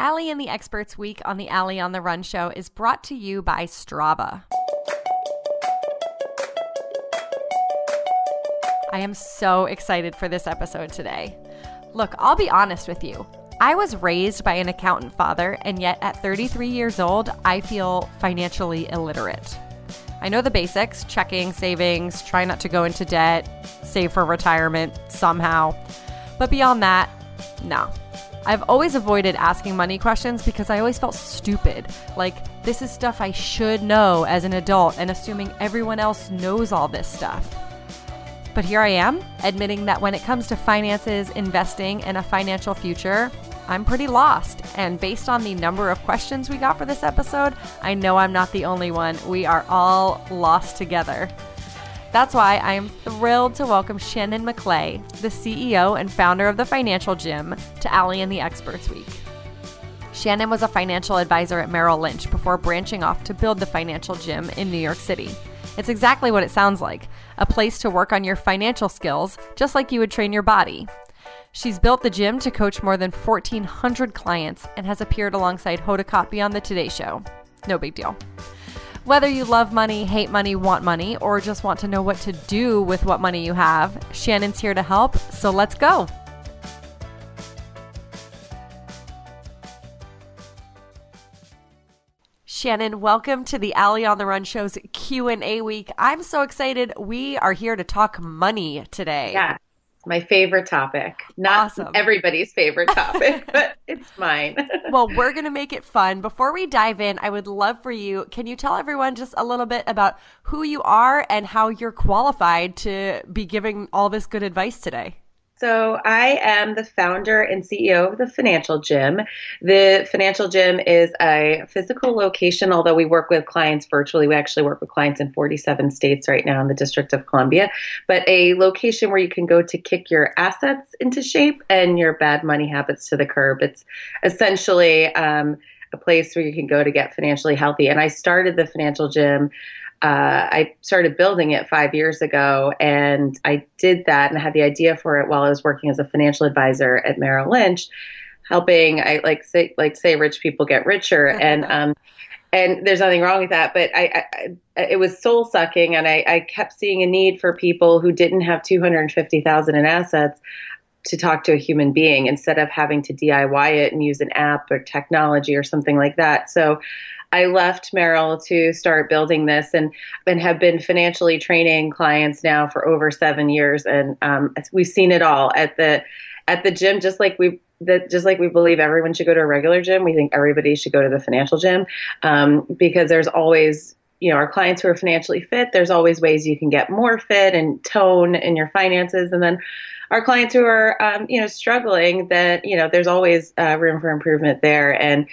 Ali and the Experts Week on the Ali on the Run show is brought to you by Strava. I am so excited for this episode today. Look, I'll be honest with you. I was raised by an accountant father, and yet at 33 years old, I feel financially illiterate. I know the basics checking, savings, try not to go into debt, save for retirement somehow. But beyond that, no. I've always avoided asking money questions because I always felt stupid. Like, this is stuff I should know as an adult, and assuming everyone else knows all this stuff. But here I am, admitting that when it comes to finances, investing, and a financial future, I'm pretty lost. And based on the number of questions we got for this episode, I know I'm not the only one. We are all lost together. That's why I am thrilled to welcome Shannon McLay, the CEO and founder of the Financial Gym, to Ali and the Experts Week. Shannon was a financial advisor at Merrill Lynch before branching off to build the Financial Gym in New York City. It's exactly what it sounds like a place to work on your financial skills, just like you would train your body. She's built the gym to coach more than 1,400 clients and has appeared alongside Hoda Kotb on The Today Show. No big deal. Whether you love money, hate money, want money, or just want to know what to do with what money you have, Shannon's here to help, so let's go. Shannon, welcome to the Ali on the Run show's Q&A week. I'm so excited. We are here to talk money today. Yeah. My favorite topic. Not awesome. everybody's favorite topic, but it's mine. well, we're going to make it fun. Before we dive in, I would love for you, can you tell everyone just a little bit about who you are and how you're qualified to be giving all this good advice today? So, I am the founder and CEO of the Financial Gym. The Financial Gym is a physical location, although we work with clients virtually. We actually work with clients in 47 states right now in the District of Columbia, but a location where you can go to kick your assets into shape and your bad money habits to the curb. It's essentially um, a place where you can go to get financially healthy. And I started the Financial Gym uh, I started building it five years ago, and I did that and I had the idea for it while I was working as a financial advisor at Merrill Lynch, helping I like say like say rich people get richer, and um, and there's nothing wrong with that, but I, I it was soul sucking, and I, I kept seeing a need for people who didn't have two hundred and fifty thousand in assets to talk to a human being instead of having to DIY it and use an app or technology or something like that. So I left Merrill to start building this and and have been financially training clients now for over seven years, and um, we've seen it all at the at the gym, just like we that just like we believe everyone should go to a regular gym, we think everybody should go to the financial gym. Um, because there's always you know our clients who are financially fit. There's always ways you can get more fit and tone in your finances, and then our clients who are um, you know struggling that you know there's always uh, room for improvement there. And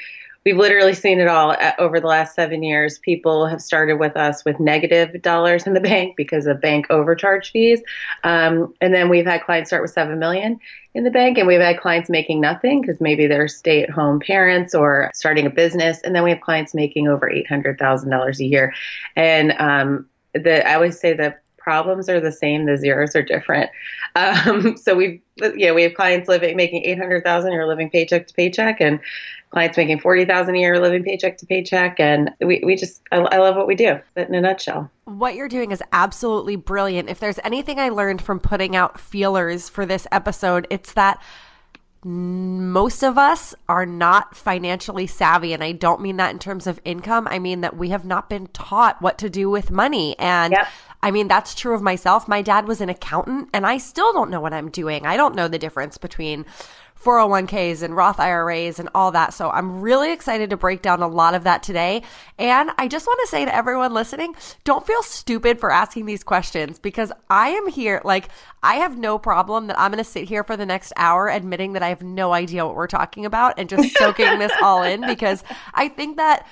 we've literally seen it all uh, over the last seven years. People have started with us with negative dollars in the bank because of bank overcharge fees, um, and then we've had clients start with seven million in the bank, and we've had clients making nothing because maybe they're stay-at-home parents or starting a business, and then we have clients making over eight hundred thousand dollars a year, and um, the I always say the problems are the same, the zeros are different. Um, so we've, yeah, we have clients living making eight hundred thousand, you're living paycheck to paycheck, and clients making 40,000 a year living paycheck to paycheck and we, we just I, I love what we do but in a nutshell. What you're doing is absolutely brilliant. If there's anything i learned from putting out feelers for this episode it's that most of us are not financially savvy and i don't mean that in terms of income. I mean that we have not been taught what to do with money and yep. I mean, that's true of myself. My dad was an accountant, and I still don't know what I'm doing. I don't know the difference between 401ks and Roth IRAs and all that. So I'm really excited to break down a lot of that today. And I just want to say to everyone listening, don't feel stupid for asking these questions because I am here. Like, I have no problem that I'm going to sit here for the next hour admitting that I have no idea what we're talking about and just soaking this all in because I think that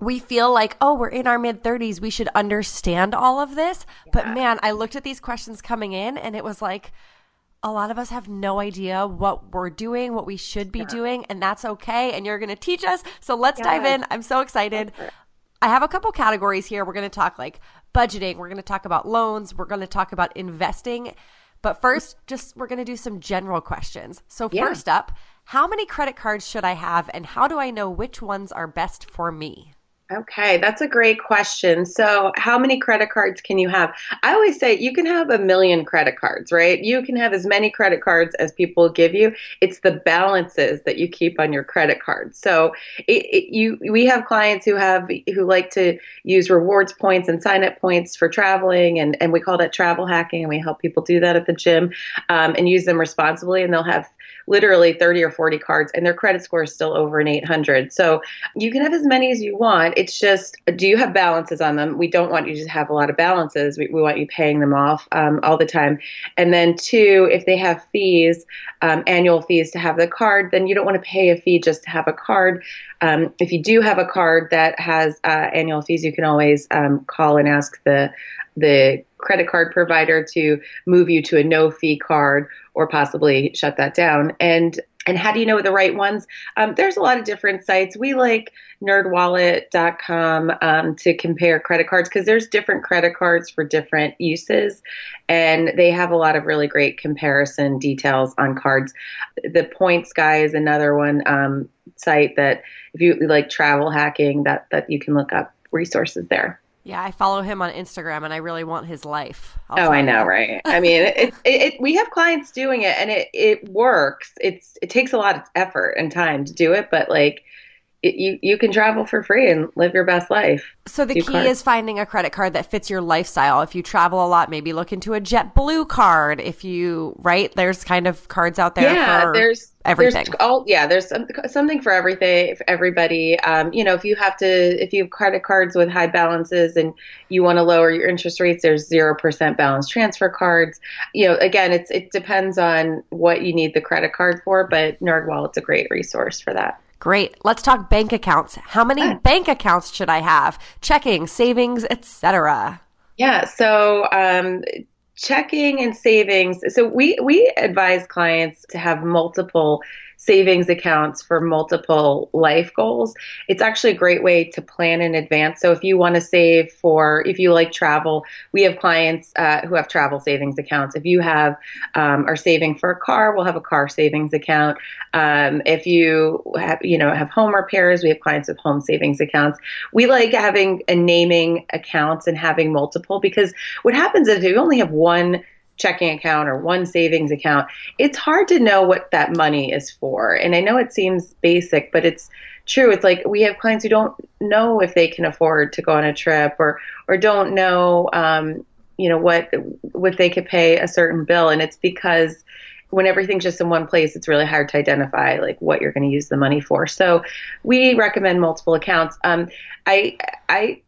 we feel like, oh, we're in our mid 30s. We should understand all of this. Yeah. But man, I looked at these questions coming in and it was like, a lot of us have no idea what we're doing, what we should be yeah. doing, and that's okay. And you're going to teach us. So let's dive in. I'm so excited. I have a couple categories here. We're going to talk like budgeting, we're going to talk about loans, we're going to talk about investing. But first, just we're going to do some general questions. So, yeah. first up, How many credit cards should I have, and how do I know which ones are best for me? Okay, that's a great question. So, how many credit cards can you have? I always say you can have a million credit cards, right? You can have as many credit cards as people give you. It's the balances that you keep on your credit cards. So, it, it, you we have clients who have who like to use rewards points and sign up points for traveling, and and we call that travel hacking, and we help people do that at the gym um, and use them responsibly. And they'll have literally 30 or 40 cards and their credit score is still over an 800. So you can have as many as you want. It's just, do you have balances on them? We don't want you to have a lot of balances. We, we want you paying them off um, all the time. And then, two, if they have fees, um, annual fees to have the card, then you don't want to pay a fee just to have a card. Um, if you do have a card that has uh, annual fees, you can always um, call and ask the the credit card provider to move you to a no fee card or possibly shut that down. And and how do you know the right ones? Um, there's a lot of different sites. We like nerdwallet.com um, to compare credit cards because there's different credit cards for different uses, and they have a lot of really great comparison details on cards. The Points Guy is another one um, site that if you like travel hacking, that that you can look up resources there. Yeah, I follow him on Instagram, and I really want his life. I'll oh, I know, you. right? I mean, it, it, it, we have clients doing it, and it it works. It's it takes a lot of effort and time to do it, but like you you can travel for free and live your best life. So the key cards. is finding a credit card that fits your lifestyle. If you travel a lot, maybe look into a JetBlue card. If you right, there's kind of cards out there. Yeah, there's everything. There's all yeah, there's some, something for everything for everybody. Um, you know, if you have to, if you have credit cards with high balances and you want to lower your interest rates, there's zero percent balance transfer cards. You know, again, it's it depends on what you need the credit card for, but NerdWallet's a great resource for that. Great. Let's talk bank accounts. How many bank accounts should I have? Checking, savings, etc. Yeah. So um, checking and savings. So we we advise clients to have multiple savings accounts for multiple life goals. It's actually a great way to plan in advance. So if you want to save for, if you like travel, we have clients uh, who have travel savings accounts. If you have um, are saving for a car, we'll have a car savings account. Um, if you have, you know, have home repairs, we have clients with home savings accounts. We like having and naming accounts and having multiple because what happens is if you only have one checking account or one savings account, it's hard to know what that money is for. And I know it seems basic, but it's true. It's like we have clients who don't know if they can afford to go on a trip or or don't know um, you know what what they could pay a certain bill and it's because when everything's just in one place, it's really hard to identify like what you're going to use the money for. So we recommend multiple accounts. Um, I I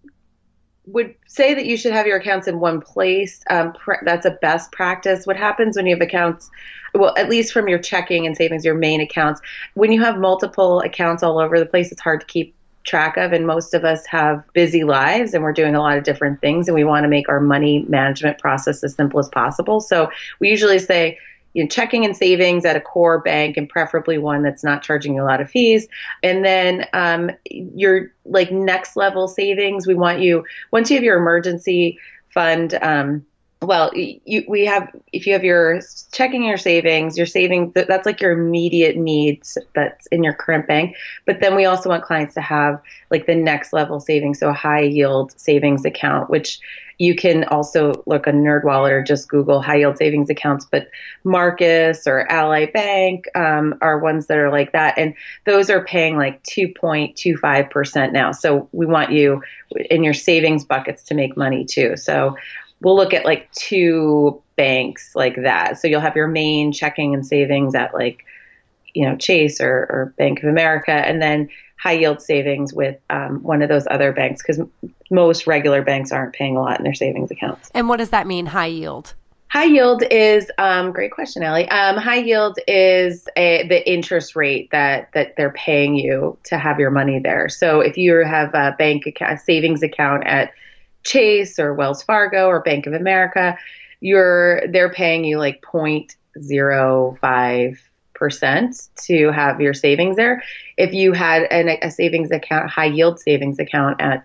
would say that you should have your accounts in one place. Um, pr- that's a best practice. What happens when you have accounts, well, at least from your checking and savings, your main accounts, when you have multiple accounts all over the place, it's hard to keep track of. And most of us have busy lives and we're doing a lot of different things and we want to make our money management process as simple as possible. So we usually say, you know, checking and savings at a core bank and preferably one that's not charging you a lot of fees. And then um, your like next level savings, we want you once you have your emergency fund. Um, well, you, we have if you have your checking your savings, your savings that's like your immediate needs that's in your current bank. But then we also want clients to have like the next level savings, so a high yield savings account, which you can also look on NerdWallet or just Google high yield savings accounts. But Marcus or Ally Bank um, are ones that are like that, and those are paying like 2.25 percent now. So we want you in your savings buckets to make money too. So we'll look at like two banks like that. So you'll have your main checking and savings at like you know Chase or, or Bank of America, and then high yield savings with um, one of those other banks because most regular banks aren't paying a lot in their savings accounts. And what does that mean, high yield? High yield is um, great question, Ellie. Um, high yield is a, the interest rate that that they're paying you to have your money there. So if you have a bank account, a savings account at Chase or Wells Fargo or Bank of America, you're they're paying you like 0.05 percent to have your savings there. If you had an, a savings account, high yield savings account at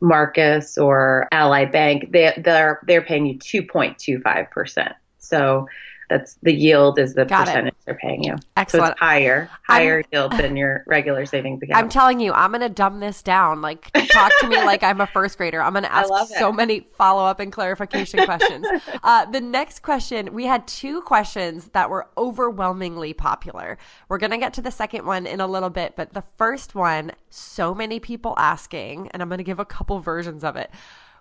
Marcus or Ally Bank, they, they're they're paying you 2.25 percent. So that's the yield is the Got it. percentage they're paying you. So Excellent. it's higher, higher yield than your regular savings account. I'm telling you, I'm gonna dumb this down. Like, talk to me like I'm a first grader. I'm gonna ask it. so many follow up and clarification questions. Uh, the next question, we had two questions that were overwhelmingly popular. We're gonna get to the second one in a little bit, but the first one, so many people asking, and I'm gonna give a couple versions of it.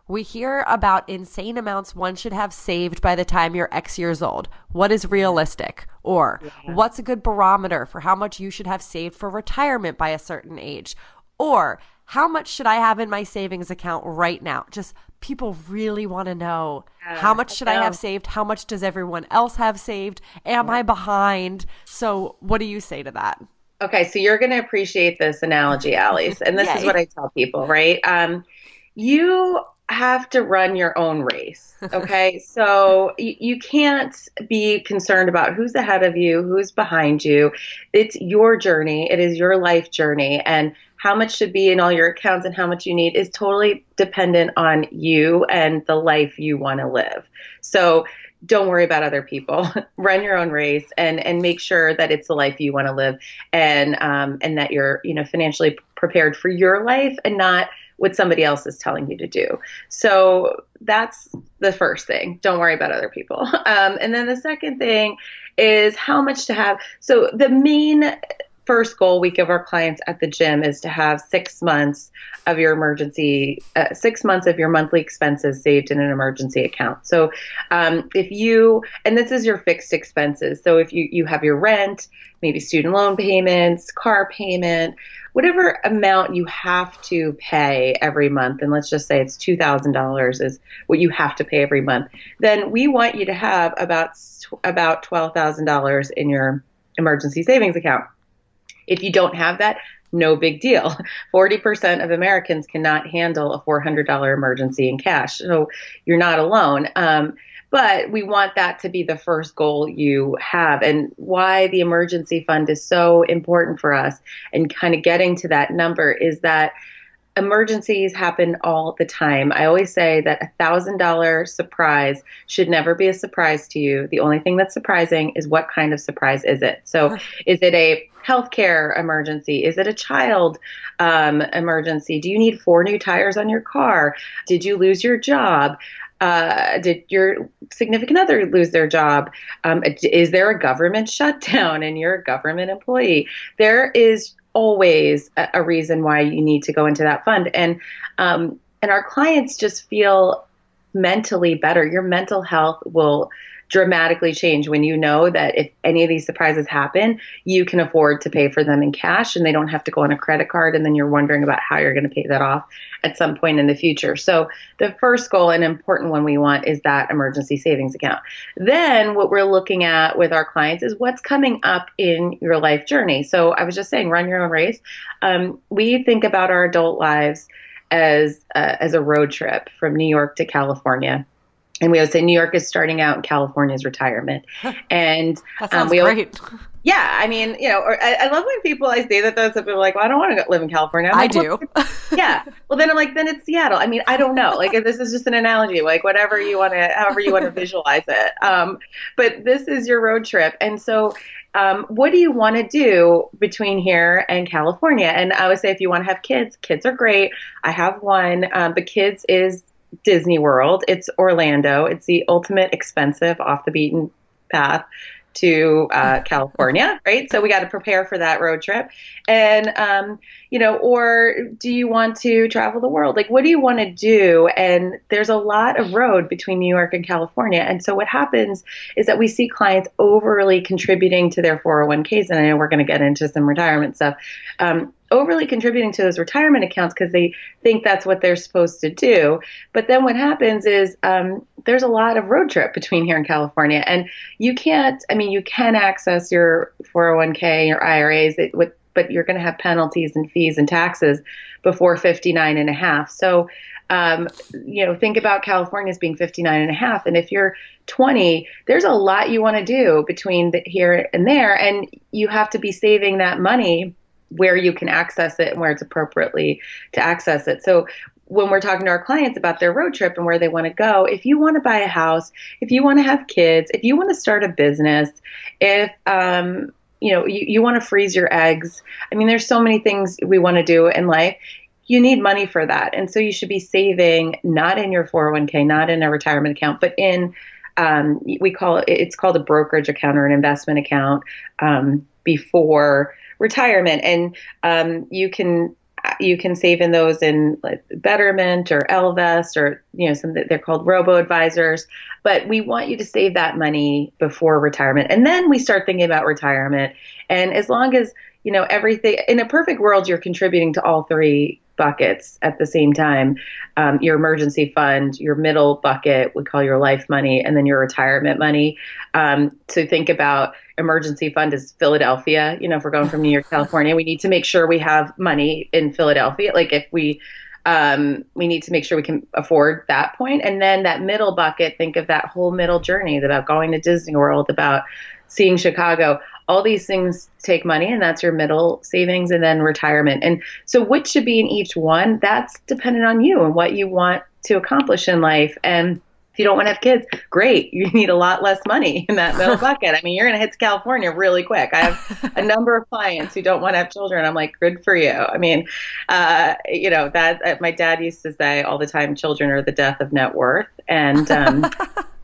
We hear about insane amounts one should have saved by the time you're X years old. What is realistic? Or what's a good barometer for how much you should have saved for retirement by a certain age? Or how much should I have in my savings account right now? Just people really want to know how much should I have saved? How much does everyone else have saved? Am I behind? So, what do you say to that? Okay, so you're going to appreciate this analogy, Alice, and this is what I tell people, right? Um, you have to run your own race. Okay, so you, you can't be concerned about who's ahead of you, who's behind you. It's your journey. It is your life journey, and how much should be in all your accounts and how much you need is totally dependent on you and the life you want to live. So don't worry about other people. Run your own race and and make sure that it's the life you want to live and um, and that you're you know financially prepared for your life and not what somebody else is telling you to do. So that's the first thing. Don't worry about other people. Um, and then the second thing is how much to have. So the main first goal we give our clients at the gym is to have six months of your emergency, uh, six months of your monthly expenses saved in an emergency account. So um, if you, and this is your fixed expenses. So if you, you have your rent, maybe student loan payments, car payment, whatever amount you have to pay every month, and let's just say it's $2,000 is what you have to pay every month, then we want you to have about, about $12,000 in your emergency savings account. If you don't have that, no big deal. 40% of Americans cannot handle a $400 emergency in cash. So you're not alone. Um, but we want that to be the first goal you have. And why the emergency fund is so important for us and kind of getting to that number is that emergencies happen all the time. I always say that a thousand dollar surprise should never be a surprise to you. The only thing that's surprising is what kind of surprise is it? So is it a healthcare emergency? Is it a child um, emergency? Do you need four new tires on your car? Did you lose your job? Uh, did your significant other lose their job? Um, is there a government shutdown and you're a government employee? There is always a, a reason why you need to go into that fund, and um, and our clients just feel mentally better. Your mental health will dramatically change when you know that if any of these surprises happen, you can afford to pay for them in cash and they don't have to go on a credit card and then you're wondering about how you're going to pay that off at some point in the future. So the first goal and important one we want is that emergency savings account. Then what we're looking at with our clients is what's coming up in your life journey. So I was just saying run your own race. Um, we think about our adult lives as uh, as a road trip from New York to California and we always say New York is starting out and California's retirement. And um, we always- great. yeah, I mean, you know, or, I, I love when people I say that though, some people are like, well, I don't want to live in California. I'm I like, do. "Well, yeah. Well, then I'm like, then it's Seattle. I mean, I don't know. Like, this is just an analogy. Like, whatever you want to, however you want to visualize it. Um, but this is your road trip, and so. Um, what do you want to do between here and California? And I would say if you want to have kids, kids are great. I have one, um, but kids is Disney World. It's Orlando. It's the ultimate expensive off the beaten path to uh, California, right? So we got to prepare for that road trip. And, um, you know, or do you want to travel the world? Like, what do you want to do? And there's a lot of road between New York and California. And so what happens is that we see clients overly contributing to their 401ks. And I know we're going to get into some retirement stuff. Um, overly contributing to those retirement accounts because they think that's what they're supposed to do. But then what happens is um, there's a lot of road trip between here and California, and you can't. I mean, you can access your 401k, your IRAs, it, with, but you're going to have penalties and fees and taxes before 59 and a half. So. Um, you know, think about California as being 59 and a half. And if you're 20, there's a lot you want to do between the, here and there. And you have to be saving that money where you can access it and where it's appropriately to access it. So when we're talking to our clients about their road trip and where they want to go, if you want to buy a house, if you want to have kids, if you want to start a business, if um, you know you, you want to freeze your eggs, I mean, there's so many things we want to do in life. You need money for that, and so you should be saving not in your 401k, not in a retirement account, but in um, we call it it's called a brokerage account or an investment account um, before retirement, and um, you can you can save in those in like Betterment or Ellevest or you know some they're called robo advisors. But we want you to save that money before retirement, and then we start thinking about retirement. And as long as you know everything in a perfect world, you're contributing to all three buckets at the same time um, your emergency fund your middle bucket we call your life money and then your retirement money um, so think about emergency fund is Philadelphia. You know, if we're going from New York, California, we need to make sure we have money in Philadelphia. Like if we um, we need to make sure we can afford that. And then that middle bucket, think of that whole middle journey about going to Disney World, about seeing Chicago. All these things take money, and that's your middle savings and then retirement. And so, which should be in each one, that's dependent on you and what you want to accomplish in life. And if you don't want to have kids, great. You need a lot less money in that middle bucket. I mean, you're going to hit to California really quick. I have a number of clients who don't want to have children. I'm like, good for you. I mean, uh, you know, that uh, my dad used to say all the time, children are the death of net worth. And um,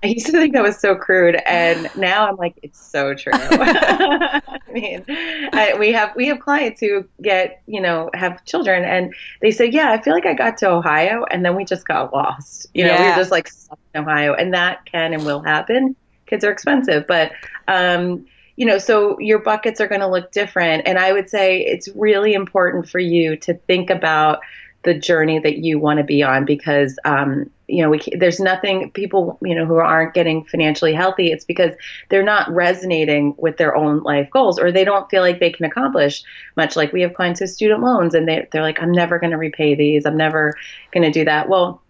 I used to think that was so crude, and now I'm like, it's so true. I mean, I, we have we have clients who get you know have children, and they say, yeah, I feel like I got to Ohio, and then we just got lost. You know, yeah. we are just like in Ohio, and that can and will happen. Kids are expensive, but um, you know, so your buckets are going to look different, and I would say it's really important for you to think about the journey that you want to be on because um, you know we there's nothing people you know who aren't getting financially healthy it's because they're not resonating with their own life goals or they don't feel like they can accomplish much like we have clients with student loans and they, they're like i'm never going to repay these i'm never going to do that well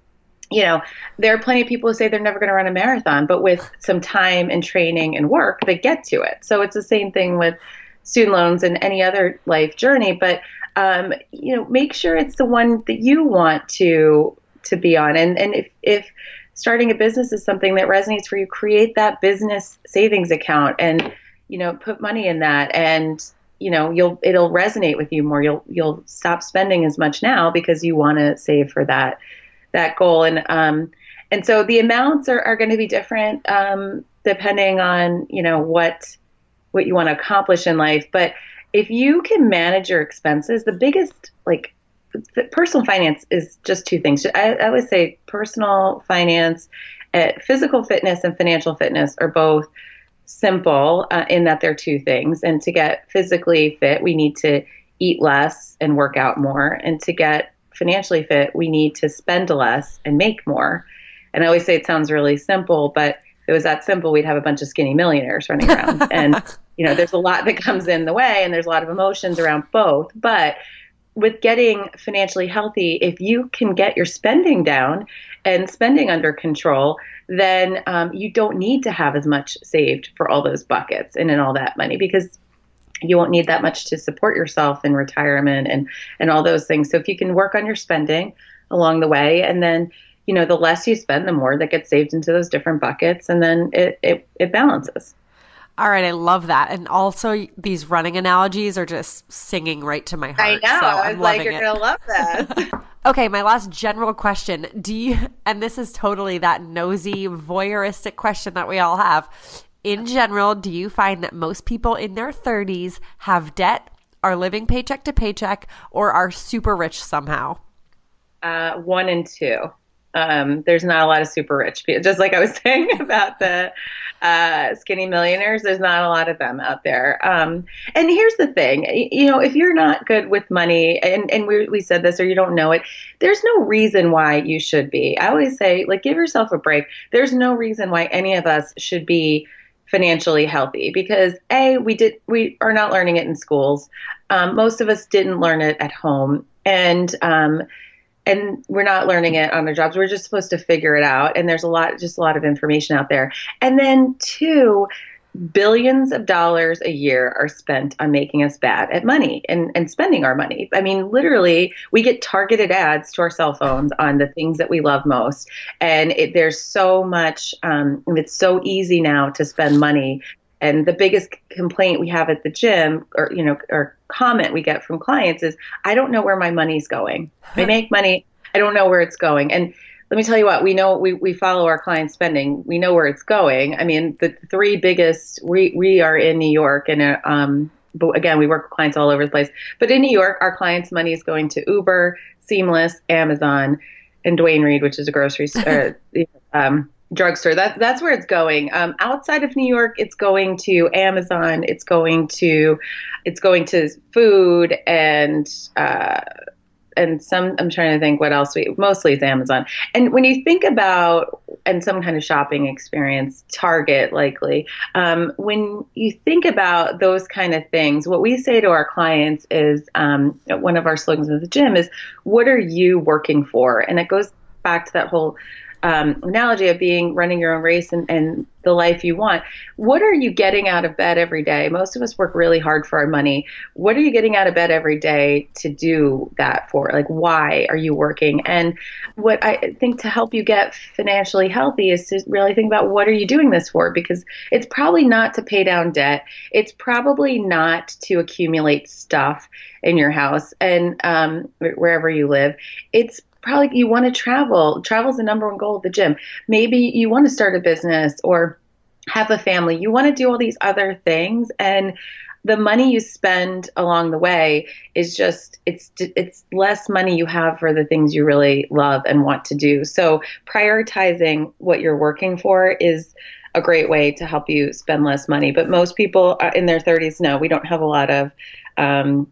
you know, there are plenty of people who say they're never going to run a marathon, but with some time and training and work, they get to it. So it's the same thing with student loans and any other life journey. But um, you know, make sure it's the one that you want to to be on. And and if if starting a business is something that resonates for you, create that business savings account and you know put money in that. And you know you'll it'll resonate with you more. You'll you'll stop spending as much now because you want to save for that that goal. And um and so the amounts are, are going to be different um depending on you know what what you want to accomplish in life. But if you can manage your expenses, the biggest like personal finance is just two things. I, I always say personal finance, uh, physical fitness, and financial fitness are both simple uh, in that they're two things. And to get physically fit, we need to eat less and work out more. And to get financially fit, we need to spend less and make more. And I always say it sounds really simple, but if it was that simple, we'd have a bunch of skinny millionaires running around. and you know, there's a lot that comes in the way and there's a lot of emotions around both. But with getting financially healthy, if you can get your spending down and spending under control, then um, you don't need to have as much saved for all those buckets and in all that money because you won't need that much to support yourself in retirement and and all those things. So if you can work on your spending along the way, and then you know the less you spend, the more that gets saved into those different buckets, and then it it, it balances. All right, I love that. And also, these running analogies are just singing right to my heart. I know. So I was like, you're going to love this. okay, my last general question. Do you, and this is totally that nosy, voyeuristic question that we all have. In general, do you find that most people in their 30s have debt, are living paycheck to paycheck, or are super rich somehow? Uh, one and two um, there's not a lot of super rich people. Just like I was saying about the uh, skinny millionaires, there's not a lot of them out there. Um, and here's the thing, you know, if you're not good with money, and, and we, we said this or you don't know it, there's no reason why you should be. I always say, like, give yourself a break. There's no reason why any of us should be financially healthy because a we did we are not learning it in schools. Um, most of us didn't learn it at home, and um, and we're not learning it on our jobs. We're just supposed to figure it out. And there's a lot, just a lot of information out there. And then two, billions of dollars a year are spent on making us bad at money and, and spending our money. I mean, literally, we get targeted ads to our cell phones on the things that we love most. And it, there's so much, um, it's so easy now to spend money. And the biggest complaint we have at the gym, or, you know, or comment we get from clients is, I don't know where my money's going. I make money, I don't know where it's going. And let me tell you what we know we, we follow our client spending we know where it's going i mean the three biggest we we are in new york and uh, um but again we work with clients all over the place but in new york our clients money is going to uber seamless amazon and Duane Reade, which is a grocery store um, drugstore that that's where it's going um, outside of new york it's going to amazon it's going to it's going to food and uh, and some I'm trying to think what else we mostly it's Amazon. And when you think about and some kind of shopping experience, Target likely. Um, when you think about those kind of things, what we say to our clients is um, one of our slogans at the gym is, "What are you working for?" And it goes back to that whole um, analogy of being running your own race and, and the life you want. What are you getting out of bed every day? Most of us work really hard for our money. What are you getting out of bed every day to do that for? Like, why are you working? And what I think to help you get financially healthy is to really think about what are you doing this for? Because it's probably not to pay down debt. It's probably not to accumulate stuff in your house and um, wherever you live. It's probably you want to travel. Travel is the number one goal of the gym. Maybe you want to start a business or have a family. You want to do all these other things and the money you spend along the way is just it's it's less money you have for the things you really love and want to do. So prioritizing what you're working for is a great way to help you spend less money. But most people uh, in their 30s know we don't have a lot of um,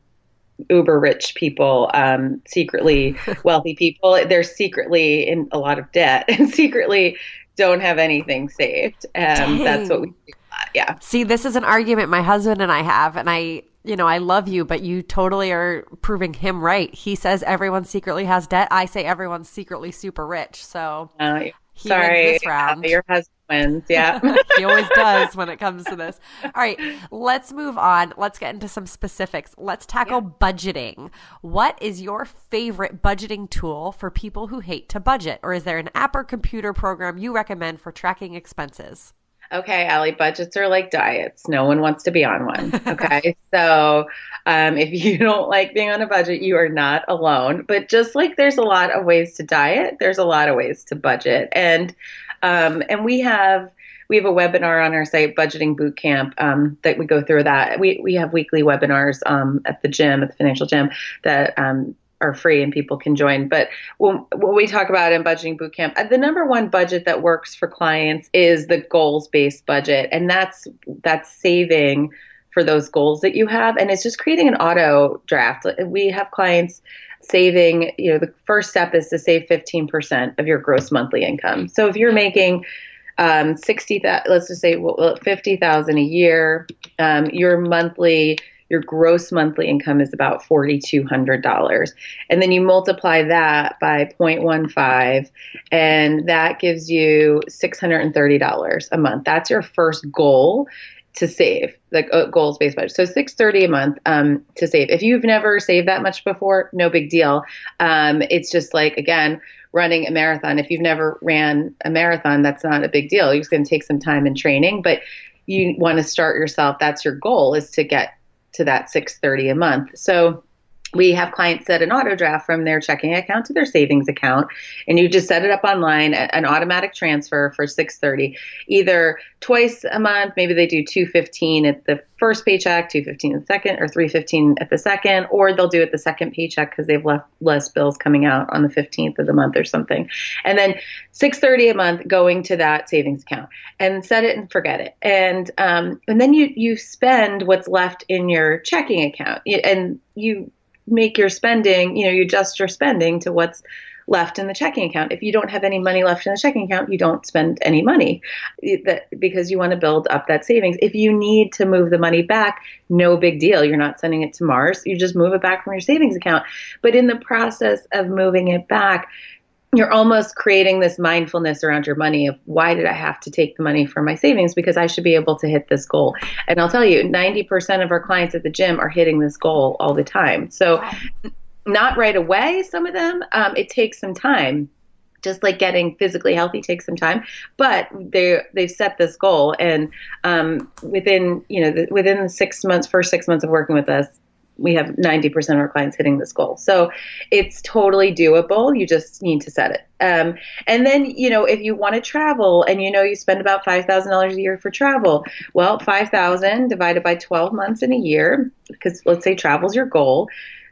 uber rich people, um, secretly wealthy people, they're secretly in a lot of debt and secretly don't have anything saved. Um, that's what we do. Yeah. See, this is an argument my husband and I have, and I, you know, I love you, but you totally are proving him right. He says everyone secretly has debt. I say everyone's secretly super rich. So uh, sorry, your husband wins. Yeah. he always does when it comes to this. All right, let's move on. Let's get into some specifics. Let's tackle yeah. budgeting. What is your favorite budgeting tool for people who hate to budget? Or is there an app or computer program you recommend for tracking expenses? Okay, Ali, budgets are like diets. No one wants to be on one. Okay. so um, if you don't like being on a budget, you are not alone. But just like there's a lot of ways to diet, there's a lot of ways to budget. And um, and we have we have a webinar on our site, Budgeting Boot Camp, um, that we go through that. We we have weekly webinars um, at the gym, at the financial gym, that um, are free and people can join. But when we talk about in Budgeting Boot Camp, uh, the number one budget that works for clients is the goals based budget, and that's that's saving for those goals that you have, and it's just creating an auto draft. We have clients saving, you know, the first step is to save 15% of your gross monthly income. So if you're making um, 60, let's just say well, 50,000 a year, um, your monthly, your gross monthly income is about $4,200. And then you multiply that by 0.15, and that gives you $630 a month. That's your first goal to save, like goals based budget. So six thirty a month um, to save. If you've never saved that much before, no big deal. Um, it's just like again running a marathon. If you've never ran a marathon, that's not a big deal. You're going to take some time and training, but you want to start yourself. That's your goal is to get to that six thirty a month. So we have clients set an auto draft from their checking account to their savings account and you just set it up online an automatic transfer for 630 either twice a month maybe they do 215 at the first paycheck 215 at the second or 315 at the second or they'll do it the second paycheck because they've left less bills coming out on the 15th of the month or something. And then 630 a month going to that savings account and set it and forget it. And um, and then you you spend what's left in your checking account and you make your spending, you know, you adjust your spending to what's left in the checking account. If you don't have any money left in the checking account, you don't spend any money because you want to build up that savings. If you need to move the money back, no big deal. You're not sending it to Mars. You just move it back from your savings account. But in the process of moving it back, you're almost creating this mindfulness around your money of why did I have to take the money from my savings because I should be able to hit this goal. And I'll tell you, 90% of our clients at the gym are hitting this goal all the time. So, wow. not right away, some of them, um, it takes some time. Just like getting physically healthy takes some time, but they they've set this goal, and um, within you know the, within the six months, first six months of working with us, we have 90% of our clients hitting this goal. So it's totally doable. You just need to set it. Um, and then, you know, if you want to travel and you know you spend about $5,000 a year for travel, well, 5,000 divided by 12 months in a year, because let's say travel's your goal.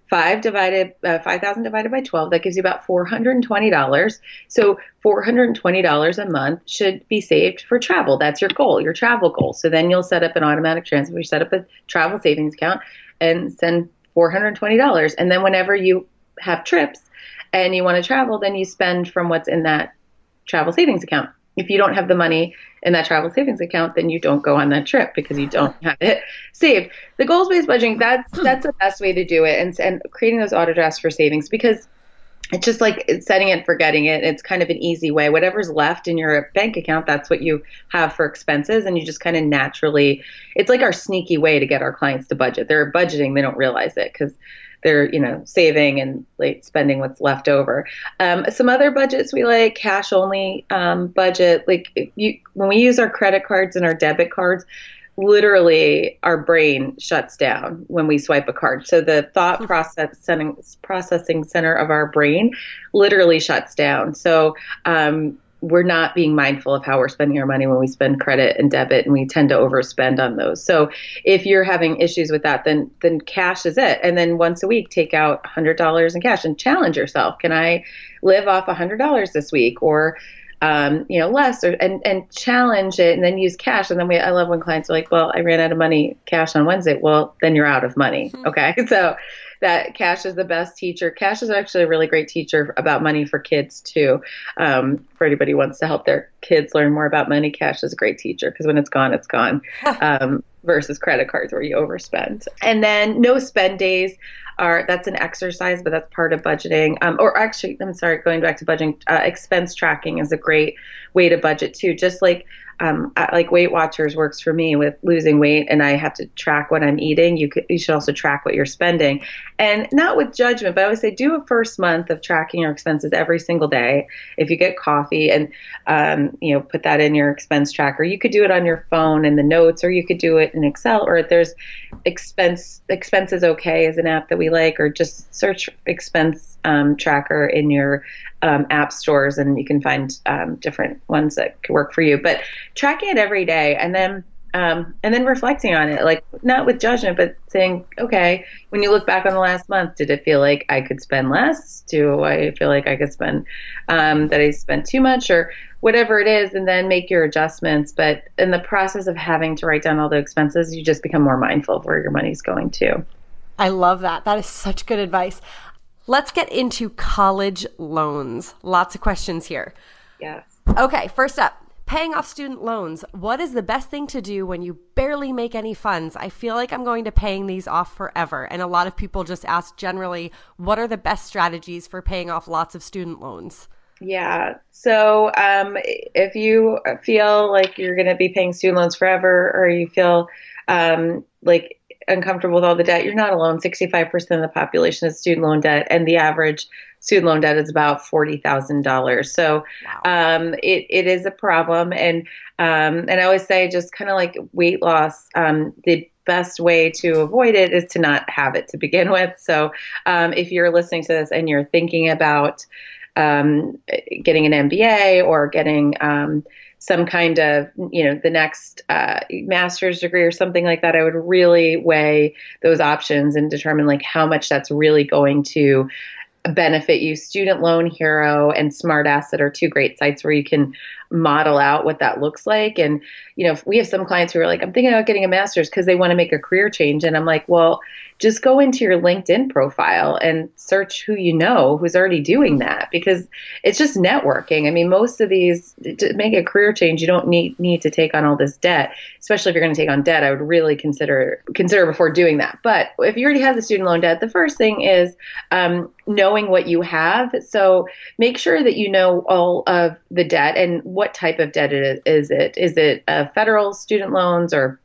Five divided, uh, 5,000 divided by 12, that gives you about $420. So $420 a month should be saved for travel. That's your goal, your travel goal. So then you'll set up an automatic transfer, you set up a travel savings account and send $420. And then whenever you have trips and you want to travel, then you spend from what's in that travel savings account. If you don't have the money in that travel savings account, then you don't go on that trip because you don't have it saved. The goals based budgeting, that's that's the best way to do it and and creating those auto drafts for savings because it's just like setting it forgetting it. It's kind of an easy way. Whatever's left in your bank account that's what you have for expenses and you just kind of naturally it's like our sneaky way to get our clients to budget. They're budgeting they don't realize it because they're you know saving and like spending what's left over. Um, some other budgets we like cash only um, budget like you when we use our credit cards and our debit cards literally our brain shuts down when we swipe a card. So the thought hmm. processing processing center of our brain literally shuts down. So um, we're not being mindful of how we're spending our money when we spend credit and debit and we tend to overspend on those. So if you're having issues with that then then cash is it. And then once a week take out $100 in cash and challenge yourself. Can I live off $100 this week or um, you know, less or and and challenge it and then use cash. And then we I love when clients are like, Well, I ran out of money cash on Wednesday. Well, then you're out of money. Mm-hmm. Okay. So that cash is the best teacher. Cash is actually a really great teacher about money for kids too. Um, for anybody who wants to help their kids learn more about money, cash is a great teacher because when it's gone, it's gone. um, versus credit cards where you overspend. And then no spend days are that's an exercise, but that's part of budgeting. Um, or actually, I'm sorry, going back to budgeting, uh, expense tracking is a great way to budget too. Just like um, like Weight Watchers works for me with losing weight, and I have to track what I'm eating. You could, you should also track what you're spending, and not with judgment, but I would say do a first month of tracking your expenses every single day. If you get coffee, and um, you know, put that in your expense tracker. You could do it on your phone in the notes, or you could do it in Excel, or there's expense expenses okay is an app that we like, or just search expense um, tracker in your um, app stores, and you can find um, different ones that could work for you. But tracking it every day, and then um, and then reflecting on it, like not with judgment, but saying, okay, when you look back on the last month, did it feel like I could spend less? Do I feel like I could spend um, that I spent too much, or whatever it is, and then make your adjustments. But in the process of having to write down all the expenses, you just become more mindful of where your money's going to. I love that. That is such good advice. Let's get into college loans. Lots of questions here. Yes. Okay, first up, paying off student loans. What is the best thing to do when you barely make any funds? I feel like I'm going to paying these off forever. And a lot of people just ask generally, what are the best strategies for paying off lots of student loans? Yeah. So um, if you feel like you're going to be paying student loans forever, or you feel um, like uncomfortable with all the debt, you're not alone. 65% of the population has student loan debt, and the average student loan debt is about $40,000. So wow. um, it, it is a problem. And, um, and I always say, just kind of like weight loss, um, the best way to avoid it is to not have it to begin with. So um, if you're listening to this and you're thinking about um, getting an MBA or getting um, some kind of, you know, the next uh, master's degree or something like that, I would really weigh those options and determine like how much that's really going to benefit you. Student Loan Hero and Smart Asset are two great sites where you can model out what that looks like. And, you know, we have some clients who are like, I'm thinking about getting a master's because they want to make a career change. And I'm like, well, just go into your LinkedIn profile and search who you know who's already doing that because it's just networking. I mean, most of these to make a career change, you don't need need to take on all this debt, especially if you're going to take on debt. I would really consider consider before doing that. But if you already have the student loan debt, the first thing is um, knowing what you have. So make sure that you know all of the debt and what type of debt is. Is it is it uh, federal student loans or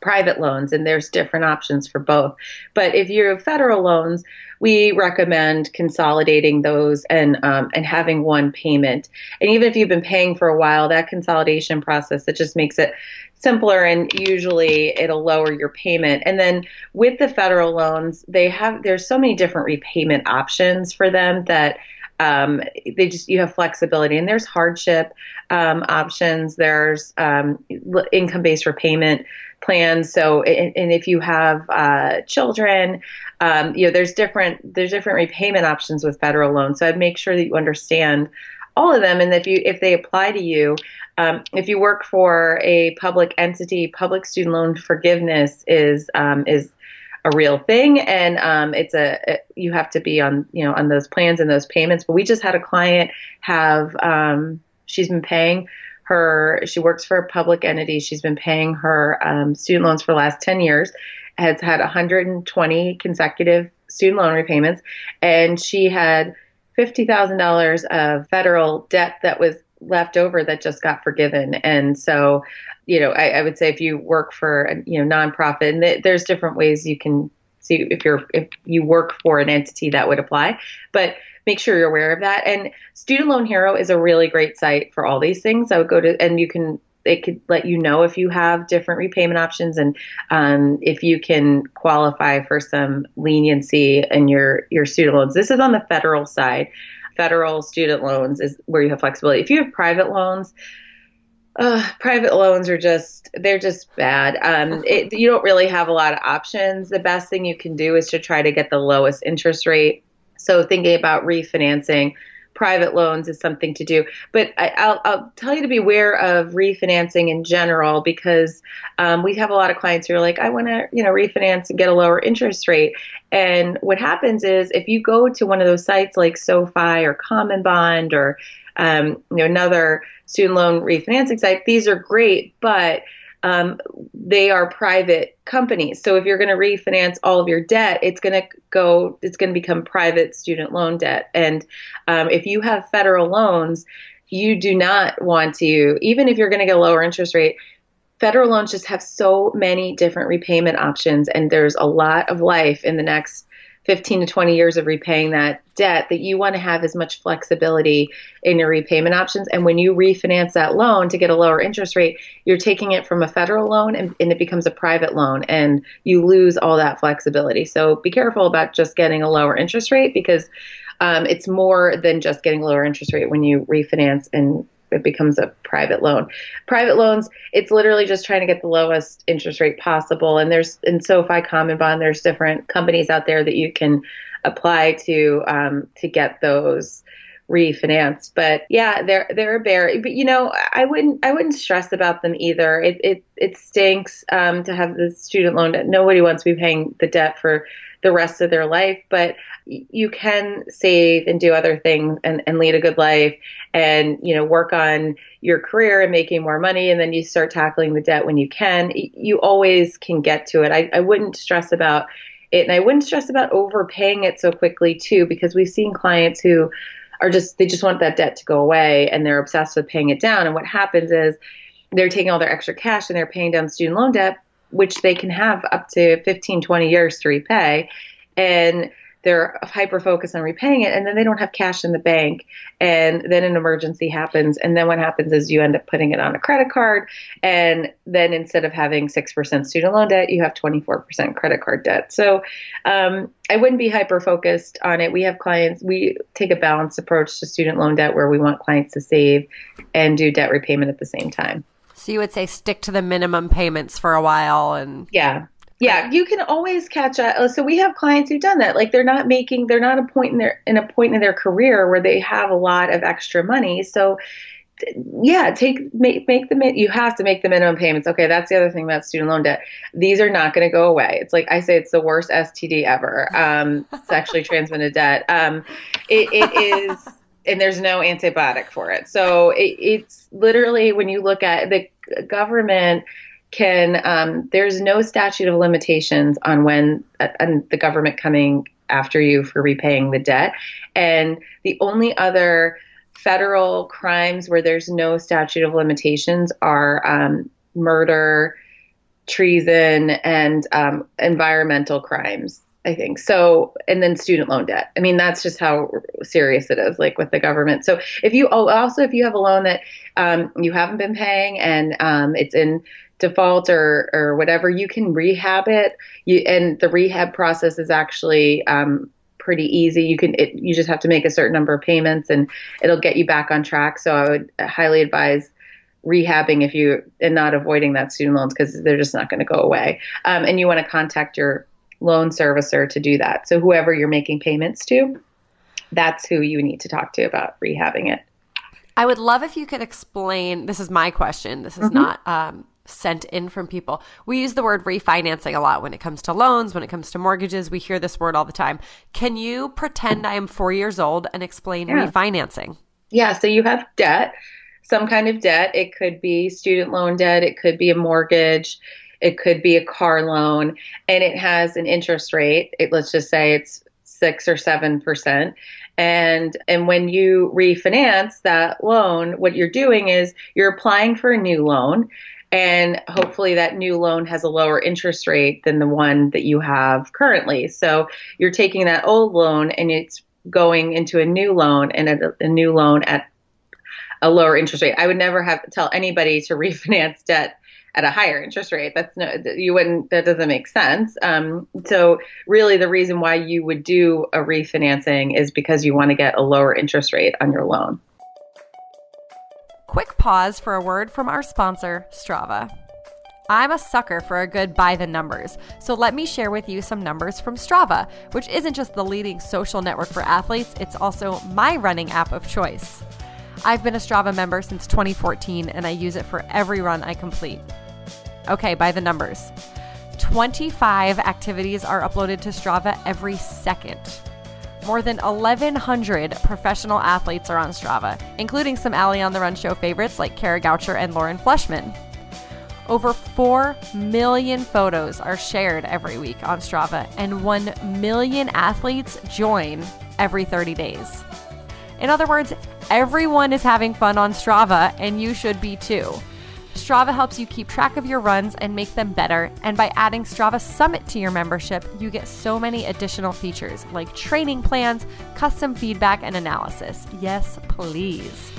private loans, and there's different options for both. But if you're federal loans, we recommend consolidating those and um, and having one payment. And even if you've been paying for a while, that consolidation process it just makes it simpler and usually it'll lower your payment. And then with the federal loans, they have there's so many different repayment options for them that um, they just you have flexibility and there's hardship um, options. There's um, income based repayment plans. So and, and if you have uh, children um, you know there's different there's different repayment options with federal loans. So i'd make sure that you understand all of them. And if you if they apply to you um, if you work for a public entity public student loan forgiveness is um, is a real thing. And um, it's a, you have to be on you know on those plans and those payments. But we just had a client have um, she's been paying her she works for a public entity. She's been paying her um, student loans for the last 10 years has had 120 consecutive student loan repayments. And she had $50,000 of federal debt that was left over that just got forgiven. And so you know, I, I, would say if you work for a you know nonprofit, and th- there's different ways you can see if you're if you work for an entity that would apply, but make sure you're aware of that. And Student Loan Hero is a really great site for all these things. I would go to and you can it could let you know if you have different repayment options and um, if you can qualify for some leniency in your your student loans. This is on the federal side. Federal student loans is where you have flexibility. If you have private loans, uh, private loans are just they're just bad. Um, it, you don't really have a lot of options. The best thing you can do is to try to get the lowest interest rate. So thinking about refinancing private loans is something to do. But I, will tell you to beware of refinancing in general because um, we have a lot of clients who are like, I want to, you know, refinance and get a lower interest rate. And what happens is if you go to one of those sites like SoFi or CommonBond or um, you know, another student loan refinancing site. These are great, but um, they are private companies. So if you're going to refinance all of your debt, it's going to go, it's going to become private student loan debt. And um, if you have federal loans, you do not want to, even if you're going to get a lower interest rate, federal loans just have so many different repayment options, and there's a lot of life in the next 15 to 20 years of repaying that debt that you want to have as much flexibility in your repayment options. And when you refinance that loan to get a lower interest rate, you're taking it from a federal loan and, and it becomes a private loan and you lose all that flexibility. So be careful about just getting a lower interest rate because um, it's more than just getting a lower interest rate when you refinance and it becomes a private loan. Private loans, it's literally just trying to get the lowest interest rate possible. And there's in SoFi CommonBond, there's different companies out there that you can apply to um, to get those refinanced. But yeah, they're they're a bear. But you know, I wouldn't I wouldn't stress about them either. It it it stinks um, to have the student loan debt. Nobody wants to be paying the debt for the rest of their life, but you can save and do other things and, and lead a good life and you know work on your career and making more money and then you start tackling the debt when you can. You always can get to it. I, I wouldn't stress about it and i wouldn't stress about overpaying it so quickly too because we've seen clients who are just they just want that debt to go away and they're obsessed with paying it down and what happens is they're taking all their extra cash and they're paying down student loan debt which they can have up to 15, 20 years to repay. And they're hyper focused on repaying it and then they don't have cash in the bank. And then an emergency happens and then what happens is you end up putting it on a credit card. And then instead of having 6% student loan debt you have 24% credit card debt. So um, i wouldn't be hyper focused on it. We have clients we take a balanced approach to student loan debt where we want clients to save and do debt repayment at the same time so you would say stick to the minimum payments for a while and yeah. Yeah, you can always catch up. So we have clients who've done that. Like they're not making, they're not a point in their in a point in their career where they have a lot of extra money. So yeah, take make make the you have to make the minimum payments. Okay, that's the other thing about student loan debt. These are not going to go away. It's like I say, it's the worst STD ever. Um, sexually transmitted debt. Um, it, it is, and there's no antibiotic for it. So it, it's literally when you look at the government can um, there's no statute of limitations on when uh, the government coming after you for repaying the debt, and the only other federal crimes where there's no statute of limitations are um, murder, treason, and um, environmental crimes. I think so, and then student loan debt. I mean, that's just how serious it is, like with the government. So if you oh, also if you have a loan that um, you haven't been paying and um, it's in default or or whatever, you can rehab it. You and the rehab process is actually um, pretty easy. You can it, you just have to make a certain number of payments and it'll get you back on track. So I would highly advise rehabbing if you and not avoiding that student loans because they're just not going to go away. Um, and you want to contact your loan servicer to do that. So whoever you're making payments to, that's who you need to talk to about rehabbing it. I would love if you could explain. This is my question. This is mm-hmm. not um, sent in from people. We use the word refinancing a lot when it comes to loans, when it comes to mortgages. We hear this word all the time. Can you pretend I am four years old and explain yeah. refinancing? Yeah. So you have debt, some kind of debt. It could be student loan debt, it could be a mortgage, it could be a car loan, and it has an interest rate. It, let's just say it's six or seven percent and and when you refinance that loan what you're doing is you're applying for a new loan and hopefully that new loan has a lower interest rate than the one that you have currently. So you're taking that old loan and it's going into a new loan and a, a new loan at a lower interest rate. I would never have tell anybody to refinance debt at a higher interest rate. That's no, you wouldn't, that doesn't make sense. Um, so really the reason why you would do a refinancing is because you want to get a lower interest rate on your loan. Quick pause for a word from our sponsor, Strava. I'm a sucker for a good by the numbers, so let me share with you some numbers from Strava, which isn't just the leading social network for athletes, it's also my running app of choice. I've been a Strava member since 2014 and I use it for every run I complete. Okay, by the numbers 25 activities are uploaded to Strava every second. More than 1,100 professional athletes are on Strava, including some Ali on the Run show favorites like Kara Goucher and Lauren Fleshman. Over 4 million photos are shared every week on Strava, and 1 million athletes join every 30 days. In other words, everyone is having fun on Strava, and you should be too. Strava helps you keep track of your runs and make them better. And by adding Strava Summit to your membership, you get so many additional features like training plans, custom feedback, and analysis. Yes, please.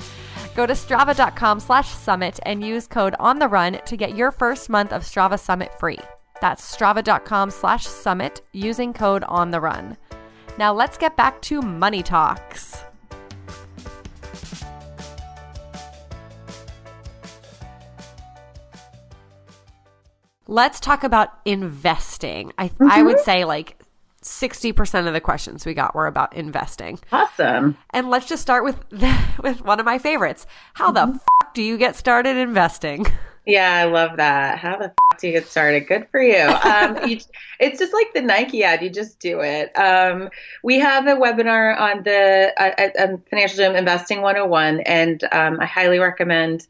Go to strava.com slash summit and use code on the run to get your first month of Strava Summit free. That's strava.com slash summit using code on the run. Now let's get back to money talks. Let's talk about investing. I mm-hmm. I would mm-hmm. say like 60% of the questions we got were about investing. Awesome. And let's just start with with one of my favorites. How mm-hmm. the f- do you get started investing? Yeah, I love that. How the f- do you get started? Good for you. Um, you it's just like the Nike ad. You just do it. Um, we have a webinar on the uh, Financial Gym Investing 101, and um, I highly recommend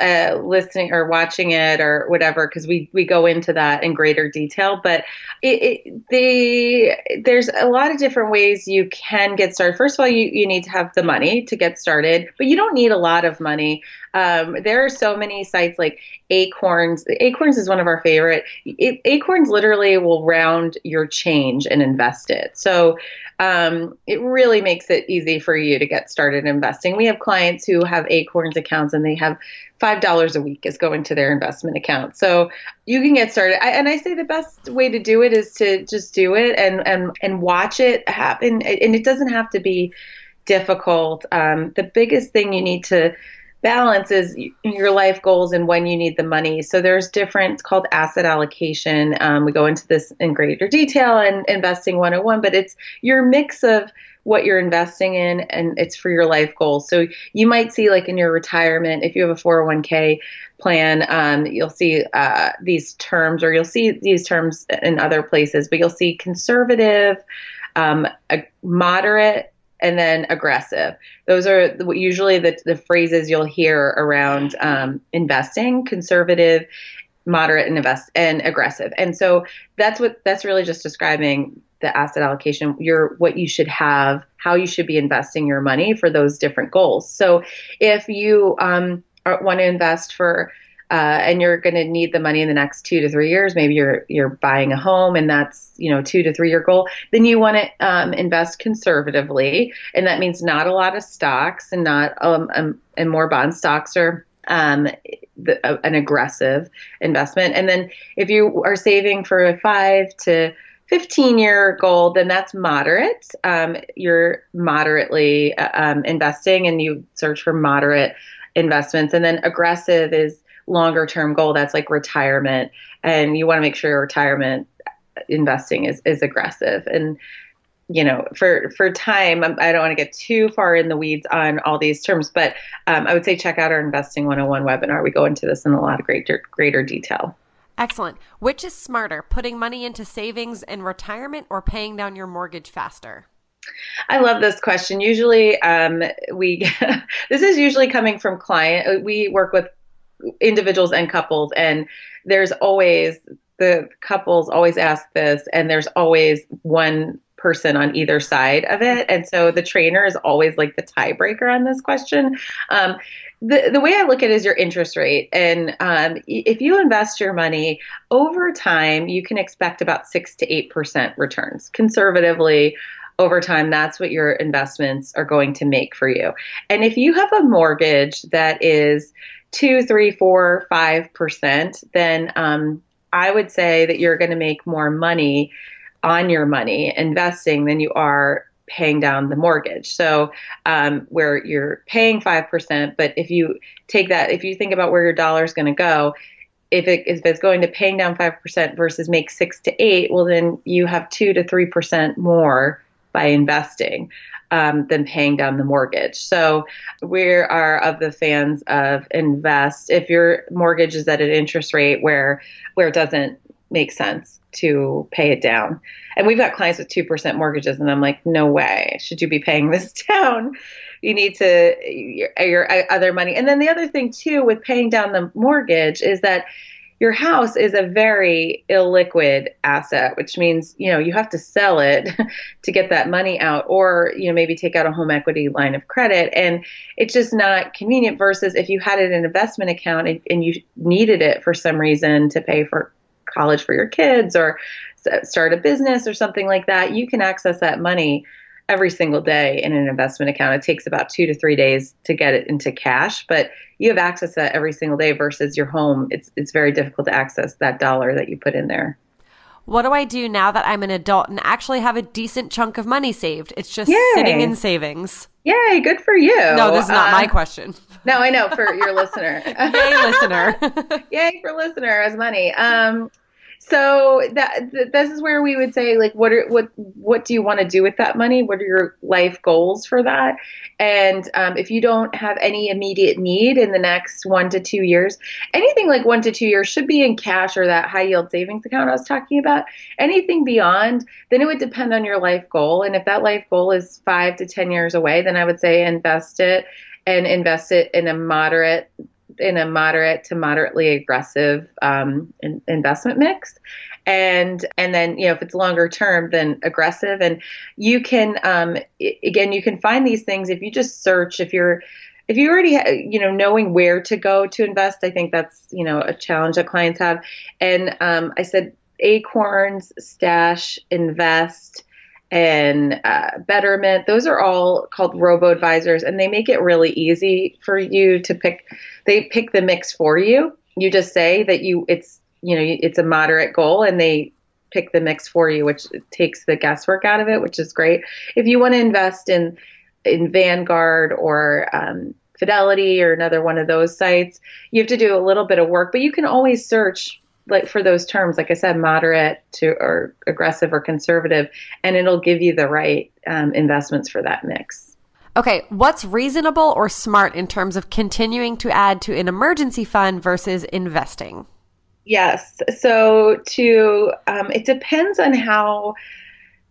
uh, listening or watching it or whatever because we we go into that in greater detail but it, it, the there's a lot of different ways you can get started. First of all you, you need to have the money to get started but you don't need a lot of money. Um, there are so many sites like acorns. Acorns is one of our favorite. It, acorns literally will round your change and invest it. So um, it really makes it easy for you to get started investing. We have clients who have Acorns accounts and they have five dollars a week is going to their investment account. So you can get started. I, and I say the best way to do it is to just do it and and and watch it happen. And it doesn't have to be difficult. Um, the biggest thing you need to balance is your life goals and when you need the money. So there's different, it's called asset allocation. Um, we go into this in greater detail in Investing 101, but it's your mix of what you're investing in and it's for your life goals. So you might see like in your retirement, if you have a 401k plan, um, you'll see uh, these terms or you'll see these terms in other places, but you'll see conservative, um, a moderate, and then aggressive. Those are usually the, the phrases you'll hear around um, investing, conservative, moderate, and invest and aggressive. And so that's what that's really just describing the asset allocation, your what you should have, how you should be investing your money for those different goals. So if you um, want to invest for uh, and you're going to need the money in the next two to three years. Maybe you're you're buying a home, and that's you know two to three year goal. Then you want to um, invest conservatively, and that means not a lot of stocks and not um, um and more bond stocks are um, the, uh, an aggressive investment. And then if you are saving for a five to 15 year goal, then that's moderate. Um, you're moderately uh, um, investing and you search for moderate investments. And then aggressive is longer term goal. That's like retirement. And you want to make sure your retirement investing is, is aggressive. And, you know, for, for time, I don't want to get too far in the weeds on all these terms, but um, I would say check out our Investing 101 webinar. We go into this in a lot of greater, greater detail. Excellent. Which is smarter, putting money into savings and retirement or paying down your mortgage faster? I love this question. Usually, um, we this is usually coming from client. We work with individuals and couples, and there's always the couples always ask this, and there's always one person on either side of it, and so the trainer is always like the tiebreaker on this question. Um, the, the way I look at it is your interest rate. And um, if you invest your money over time, you can expect about six to 8% returns. Conservatively, over time, that's what your investments are going to make for you. And if you have a mortgage that is two, three, four, five percent, then um, I would say that you're going to make more money on your money investing than you are paying down the mortgage. So um, where you're paying five percent, but if you take that, if you think about where your dollar is going to go, if, it, if it's going to paying down five percent versus make six to eight, well then you have two to three percent more by investing um, than paying down the mortgage. So we are of the fans of invest. If your mortgage is at an interest rate where where it doesn't make sense to pay it down. And we've got clients with 2% mortgages, and I'm like, no way should you be paying this down. You need to, your, your other money. And then the other thing, too, with paying down the mortgage is that your house is a very illiquid asset, which means, you know, you have to sell it to get that money out or, you know, maybe take out a home equity line of credit. And it's just not convenient versus if you had it in an investment account and, and you needed it for some reason to pay for college for your kids or start a business or something like that, you can access that money every single day in an investment account. It takes about two to three days to get it into cash, but you have access to that every single day versus your home. It's it's very difficult to access that dollar that you put in there. What do I do now that I'm an adult and actually have a decent chunk of money saved? It's just Yay. sitting in savings. Yay, good for you. No, this is not uh, my question. No, I know for your listener. Yay, listener. Yay for listener as money. Um, so that this is where we would say like what are what what do you want to do with that money? What are your life goals for that? And um, if you don't have any immediate need in the next one to two years anything like one to two years should be in cash or that high yield savings account i was talking about. Anything beyond then it would depend on your life goal. And if that life goal is five to ten years away then i would say invest it and invest it in a moderate in a moderate to moderately aggressive um, in, investment mix. And and then you know if it's longer term then aggressive. And you can um, again you can find these things if you just search if you're if you already you know knowing where to go to invest i think that's you know a challenge that clients have. And um, i said acorns stash invest and uh, Betterment. Those are all called robo advisors, and they make it really easy for you to pick. They pick the mix for you. You just say that you it's you know it's a moderate goal, and they pick the mix for you, which takes the guesswork out of it, which is great. If you want to invest in in Vanguard or um, Fidelity or another one of those sites, you have to do a little bit of work, but you can always search like for those terms, like I said, moderate to or aggressive or conservative, and it'll give you the right um, investments for that mix. Okay, what's reasonable or smart in terms of continuing to add to an emergency fund versus investing? Yes. So to um, it depends on how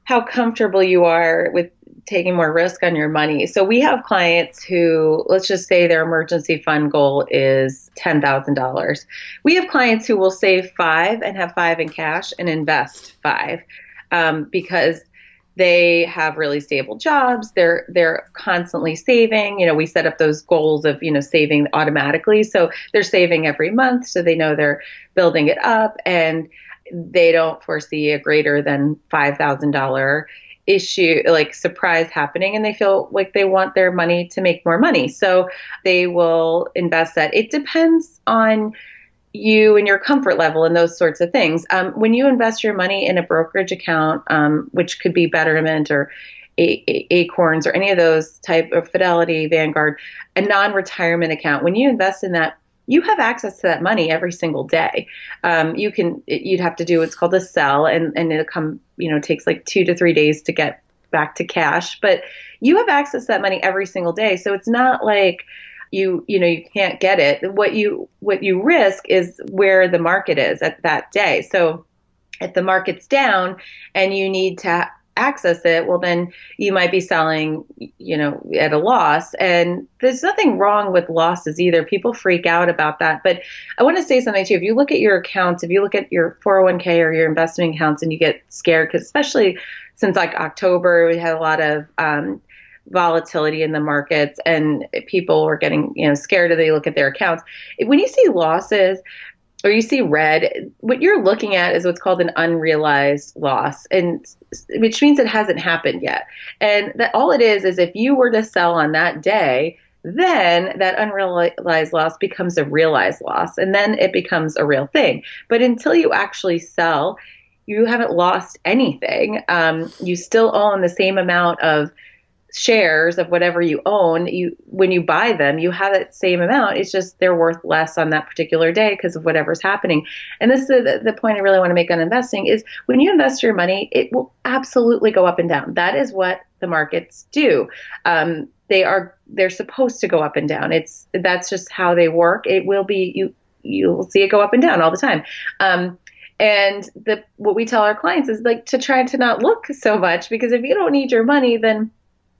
how comfortable you are with taking more risk on your money. So we have clients who, let's just say their emergency fund goal is $10,000. We have clients who will save five and have five in cash and invest five um, because they have really stable jobs. They're they're constantly saving. You know, we set up those goals of you know saving automatically, so they're saving every month, so they know they're building it up, and they don't foresee a greater than five thousand dollar issue like surprise happening and they feel like they want their money to make more money. So they will invest that. It depends on you and your comfort level and those sorts of things. Um, when you invest your money in a brokerage account um, which could be betterment or a- a- acorns or any of those type of fidelity vanguard a non-retirement account when you invest in that you have access to that money every single day. Um, you can, you'd have to do what's called a sell, and and it'll come, you know, takes like two to three days to get back to cash, but you have access to that money every single day. So it's not like you you know you can't get it. What you what you risk is where the market is at that day. So if the market's down and you need to access it, well, then you might be selling, you know, at a loss. And there's nothing wrong with losses either. People freak out about that. But I want to say something too. If you look at your accounts, if you look at your 401k or your investment accounts and you get scared, because especially since like October, we had a lot of, um, volatility in the markets and people were getting you know scared as they look at their accounts when you see losses or you see red, what you're looking at is what's called an unrealized loss, and which means it hasn't happened yet. And that all it is is if you were to sell on that day, then that unrealized loss becomes a realized loss, and then it becomes a real thing. But until you actually sell, you haven't lost anything. Um, you still own the same amount of shares of whatever you own, you when you buy them, you have that same amount. It's just they're worth less on that particular day because of whatever's happening. And this is the, the point I really want to make on investing is when you invest your money, it will absolutely go up and down. That is what the markets do. Um, they are they're supposed to go up and down. It's that's just how they work. It will be you you'll see it go up and down all the time. Um, and the what we tell our clients is like to try to not look so much because if you don't need your money, then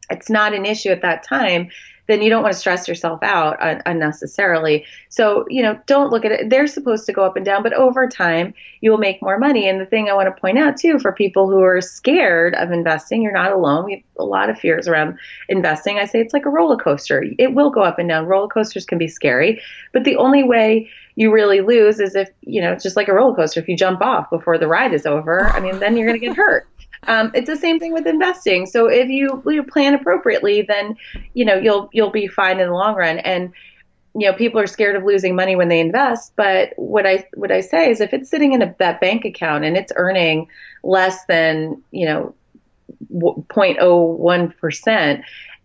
it's not an issue at that time, then you don't want to stress yourself out un- unnecessarily. So, you know, don't look at it. They're supposed to go up and down, but over time, you will make more money. And the thing I want to point out too, for people who are scared of investing, you're not alone. We have a lot of fears around investing. I say it's like a roller coaster. It will go up and down. Roller coasters can be scary, but the only way you really lose is if, you know, it's just like a roller coaster. If you jump off before the ride is over, I mean, then you're going to get hurt. Um, it's the same thing with investing. So if you, you plan appropriately, then you know you'll you'll be fine in the long run. And you know people are scared of losing money when they invest. But what I what I say is if it's sitting in a, that bank account and it's earning less than you know 0.01 percent,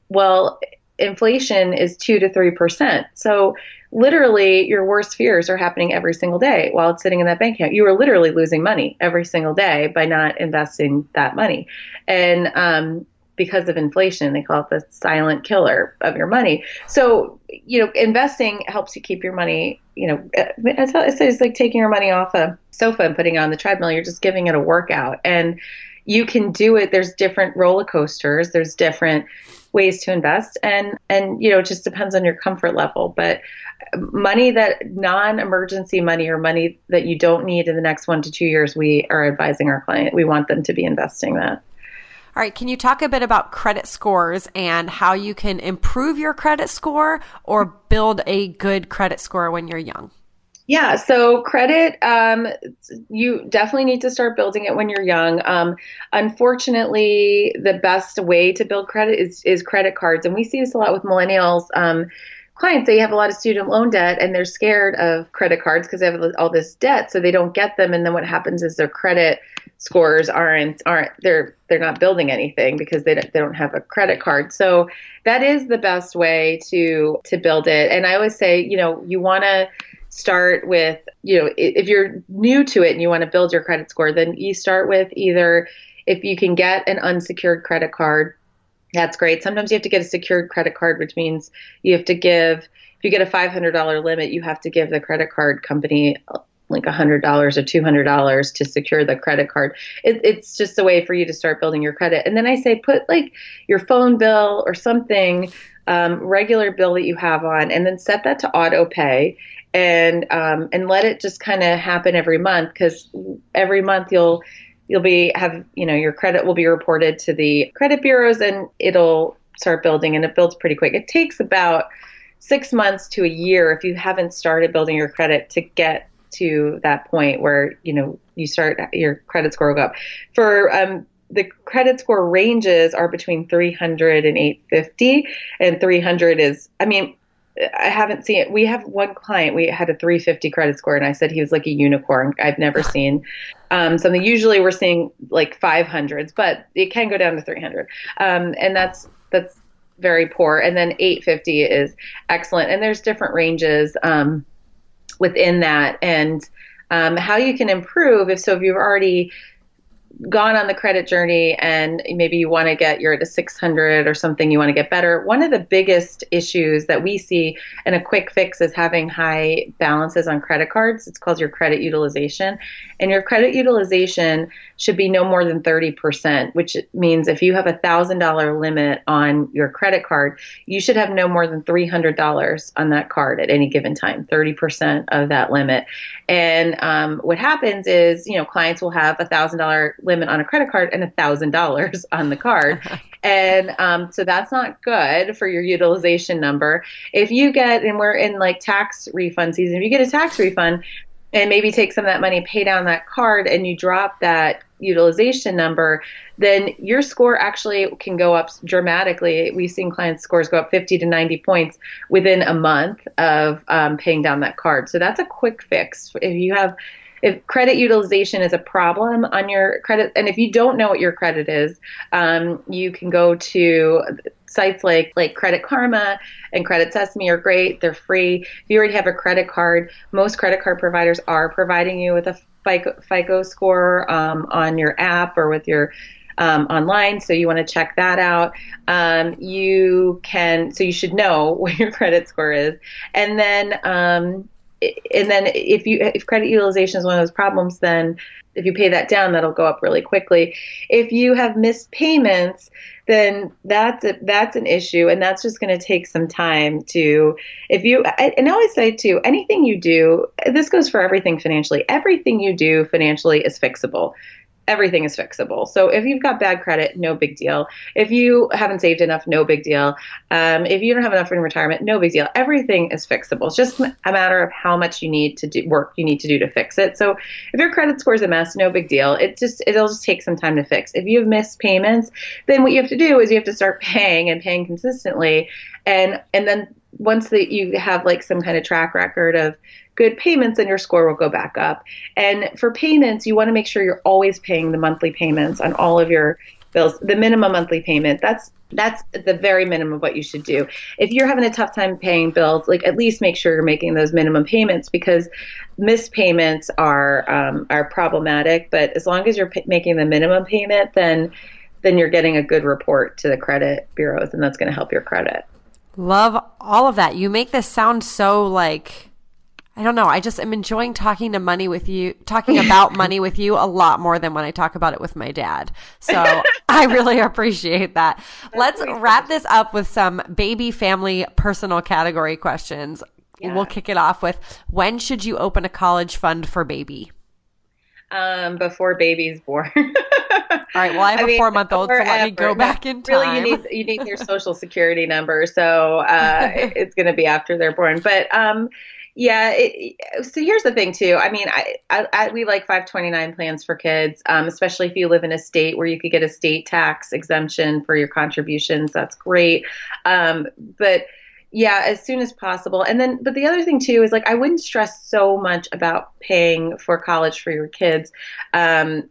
well, inflation is two to three percent. So literally your worst fears are happening every single day while it's sitting in that bank account. You are literally losing money every single day by not investing that money. And um, because of inflation, they call it the silent killer of your money. So, you know, investing helps you keep your money, you know, I say it's like taking your money off a sofa and putting it on the treadmill. You're just giving it a workout. And you can do it. There's different roller coasters. There's different ways to invest. And and you know it just depends on your comfort level. But money that non-emergency money or money that you don't need in the next 1 to 2 years we are advising our client. We want them to be investing that. All right, can you talk a bit about credit scores and how you can improve your credit score or build a good credit score when you're young? Yeah, so credit, um, you definitely need to start building it when you're young. Um, unfortunately, the best way to build credit is, is credit cards. And we see this a lot with millennials. Um, clients they have a lot of student loan debt and they're scared of credit cards because they have all this debt so they don't get them and then what happens is their credit scores aren't aren't they're they're not building anything because they don't, they don't have a credit card so that is the best way to to build it and i always say you know you want to start with, you know, if you're new to it and you want to build your credit score, then you start with either if you can get an unsecured credit card, that's great. Sometimes you have to get a secured credit card, which means you have to give, if you get a $500 limit, you have to give the credit card company like $100 or $200 to secure the credit card. It, it's just a way for you to start building your credit. And then I say put like your phone bill or something, um, regular bill that you have on, and then set that to auto pay and um, and let it just kind of happen every month because every month you'll you'll be have you know your credit will be reported to the credit bureaus and it'll start building and it builds pretty quick. It takes about six months to a year if you haven't started building your credit to get to that point where you know you start your credit score will go up. For um, the credit score ranges are between 300 and 850, and 300 is I mean I haven't seen it. We have one client. We had a 350 credit score, and I said he was like a unicorn. I've never seen um, something. Usually, we're seeing like 500s, but it can go down to 300, um, and that's that's very poor. And then 850 is excellent. And there's different ranges um, within that, and um, how you can improve. If so, if you've already gone on the credit journey and maybe you want to get you're at a 600 or something you want to get better. One of the biggest issues that we see and a quick fix is having high balances on credit cards. It's called your credit utilization. And your credit utilization should be no more than 30% which means if you have a thousand dollar limit on your credit card you should have no more than $300 on that card at any given time 30% of that limit and um, what happens is you know clients will have a thousand dollar limit on a credit card and a thousand dollars on the card. and um, so that's not good for your utilization number. If you get, and we're in like tax refund season, if you get a tax refund and maybe take some of that money, pay down that card, and you drop that utilization number, then your score actually can go up dramatically. We've seen clients' scores go up 50 to 90 points within a month of um, paying down that card. So that's a quick fix. If you have if credit utilization is a problem on your credit, and if you don't know what your credit is, um, you can go to sites like like Credit Karma and Credit Sesame are great. They're free. If you already have a credit card, most credit card providers are providing you with a FICO, FICO score um, on your app or with your um, online, so you want to check that out. Um, you can, so you should know what your credit score is, and then um, and then if you if credit utilization is one of those problems, then if you pay that down, that'll go up really quickly. If you have missed payments, then that's a, that's an issue, and that's just going to take some time to. If you and I always say too, anything you do, this goes for everything financially. Everything you do financially is fixable everything is fixable. So if you've got bad credit, no big deal. If you haven't saved enough, no big deal. Um, if you don't have enough in retirement, no big deal. Everything is fixable. It's just a matter of how much you need to do work you need to do to fix it. So if your credit score is a mess, no big deal. It just it'll just take some time to fix. If you have missed payments, then what you have to do is you have to start paying and paying consistently, and and then once that you have like some kind of track record of good payments, then your score will go back up. And for payments, you want to make sure you're always paying the monthly payments on all of your bills. The minimum monthly payment, that's that's the very minimum of what you should do. If you're having a tough time paying bills, like at least make sure you're making those minimum payments because missed payments are um, are problematic. But as long as you're p- making the minimum payment, then then you're getting a good report to the credit bureaus, and that's going to help your credit. Love all of that. You make this sound so like I don't know. I just am enjoying talking to money with you, talking about money with you a lot more than when I talk about it with my dad. So I really appreciate that. Let's wrap this up with some baby family personal category questions. Yeah. We'll kick it off with when should you open a college fund for baby? Um, before baby's born. All right. Well, I have I a mean, four month old, so let me go back in time. Really, you need you need your social security number, so uh, it's going to be after they're born. But um, yeah. It, so here's the thing, too. I mean, I, I, I we like 529 plans for kids, um, especially if you live in a state where you could get a state tax exemption for your contributions. That's great. Um, but yeah, as soon as possible. And then, but the other thing too is like I wouldn't stress so much about paying for college for your kids. Um,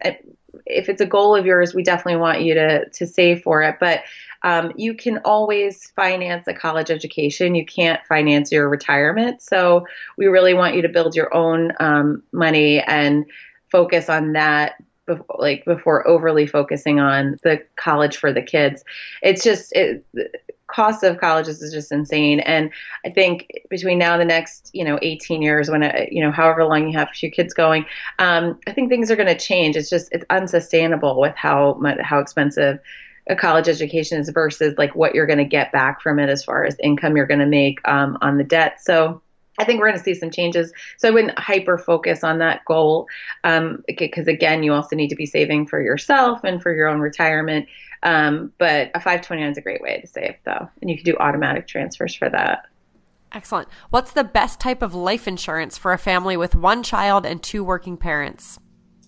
if it's a goal of yours, we definitely want you to to save for it. But um, you can always finance a college education. You can't finance your retirement. So we really want you to build your own um, money and focus on that before, like before overly focusing on the college for the kids. It's just it, cost of colleges is just insane. And I think between now and the next, you know, 18 years, when it, you know, however long you have your kids going, um, I think things are going to change. It's just it's unsustainable with how much, how expensive a college education is versus like what you're going to get back from it as far as income you're going to make um, on the debt. So I think we're going to see some changes. So I wouldn't hyper focus on that goal because, um, again, you also need to be saving for yourself and for your own retirement. Um, but a 529 is a great way to save, though. And you can do automatic transfers for that. Excellent. What's the best type of life insurance for a family with one child and two working parents?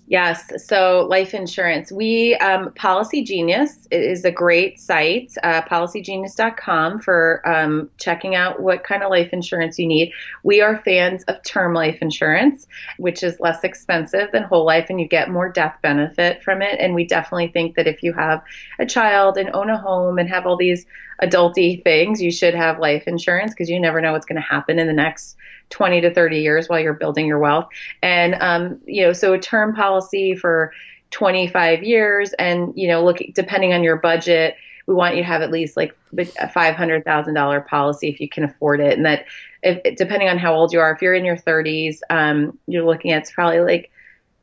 Yes. So life insurance. We, um, Policy Genius is a great site, uh, policygenius.com for um, checking out what kind of life insurance you need. We are fans of term life insurance, which is less expensive than whole life and you get more death benefit from it. And we definitely think that if you have a child and own a home and have all these adulty things, you should have life insurance because you never know what's going to happen in the next 20 to 30 years while you're building your wealth. And, um, you know, so a term policy for 25 years and, you know, look, depending on your budget, we want you to have at least like a $500,000 policy if you can afford it. And that, if, depending on how old you are, if you're in your 30s, um, you're looking at it's probably like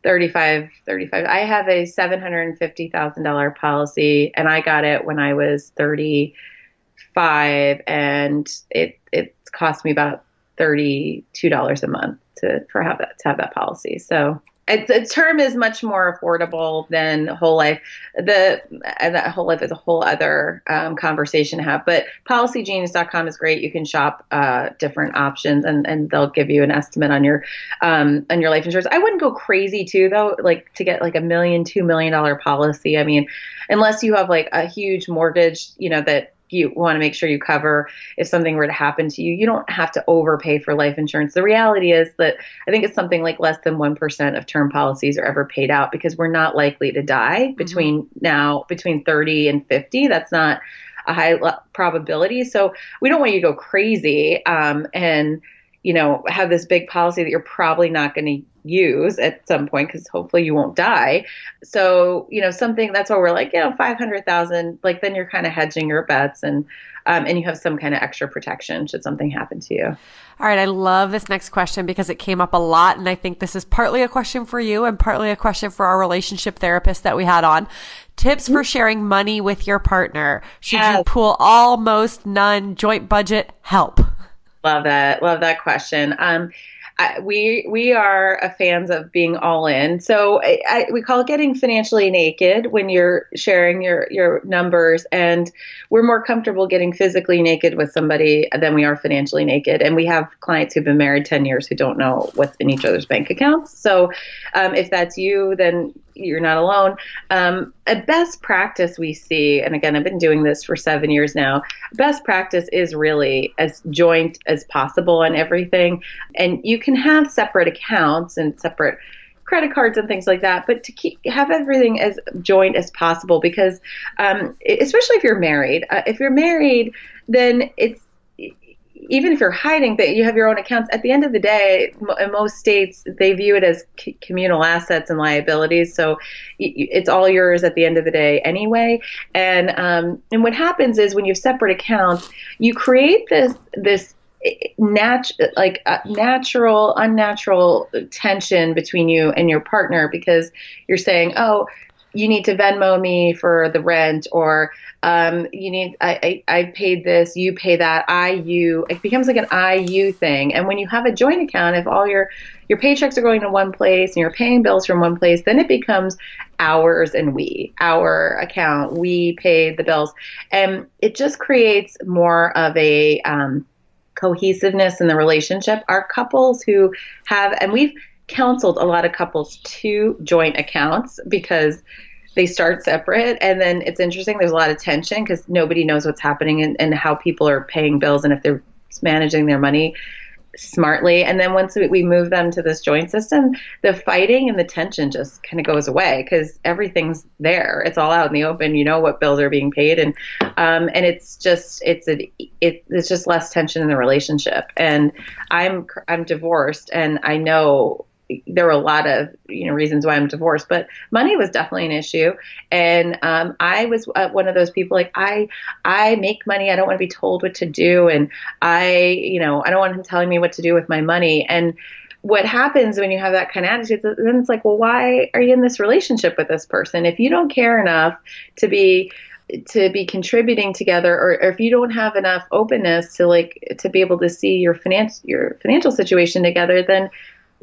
35 35 i have a $750000 policy and i got it when i was 35 and it it cost me about $32 a month to for have that to have that policy. So the term is much more affordable than whole life. The and that whole life is a whole other um, conversation to have. But policygenius.com is great. You can shop uh, different options, and, and they'll give you an estimate on your um, on your life insurance. I wouldn't go crazy too, though. Like to get like a million, two million dollar policy. I mean, unless you have like a huge mortgage, you know that you want to make sure you cover if something were to happen to you. You don't have to overpay for life insurance. The reality is that I think it's something like less than 1% of term policies are ever paid out because we're not likely to die mm-hmm. between now, between 30 and 50. That's not a high probability. So we don't want you to go crazy um, and, you know, have this big policy that you're probably not going to use at some point because hopefully you won't die. So, you know, something that's why we're like, you know, 500,000, like then you're kind of hedging your bets and, um, and you have some kind of extra protection should something happen to you. All right. I love this next question because it came up a lot. And I think this is partly a question for you and partly a question for our relationship therapist that we had on. Tips for sharing money with your partner. Should yes. you pool almost none, joint budget? Help. Love that. Love that question. Um, We we are fans of being all in. So I, I, we call it getting financially naked when you're sharing your your numbers, and we're more comfortable getting physically naked with somebody than we are financially naked. And we have clients who've been married ten years who don't know what's in each other's bank accounts. So um, if that's you, then you're not alone. Um, a best practice we see, and again, I've been doing this for seven years now. Best practice is really as joint as possible on everything, and you can have separate accounts and separate credit cards and things like that, but to keep have everything as joint as possible because, um, especially if you're married, uh, if you're married, then it's even if you're hiding that you have your own accounts at the end of the day in most states they view it as c- communal assets and liabilities. So it's all yours at the end of the day anyway. And um, and what happens is when you have separate accounts you create this this nat- like uh, natural unnatural tension between you and your partner because you're saying oh you need to Venmo me for the rent, or um, you need I, I, I paid this, you pay that, I you. It becomes like an I you thing. And when you have a joint account, if all your your paychecks are going to one place and you're paying bills from one place, then it becomes ours and we, our account, we paid the bills, and it just creates more of a um, cohesiveness in the relationship. Our couples who have, and we've counseled a lot of couples to joint accounts because they start separate and then it's interesting there's a lot of tension because nobody knows what's happening and, and how people are paying bills and if they're managing their money smartly. And then once we move them to this joint system, the fighting and the tension just kind of goes away because everything's there. It's all out in the open. You know what bills are being paid, and um, and it's just it's a it, it's just less tension in the relationship. And I'm I'm divorced, and I know there were a lot of you know reasons why I'm divorced, but money was definitely an issue. And um, I was uh, one of those people like I I make money. I don't want to be told what to do, and I you know I don't want him telling me what to do with my money. And what happens when you have that kind of attitude? Then it's like, well, why are you in this relationship with this person if you don't care enough to be to be contributing together or, or, if you don't have enough openness to like to be able to see your finance your financial situation together then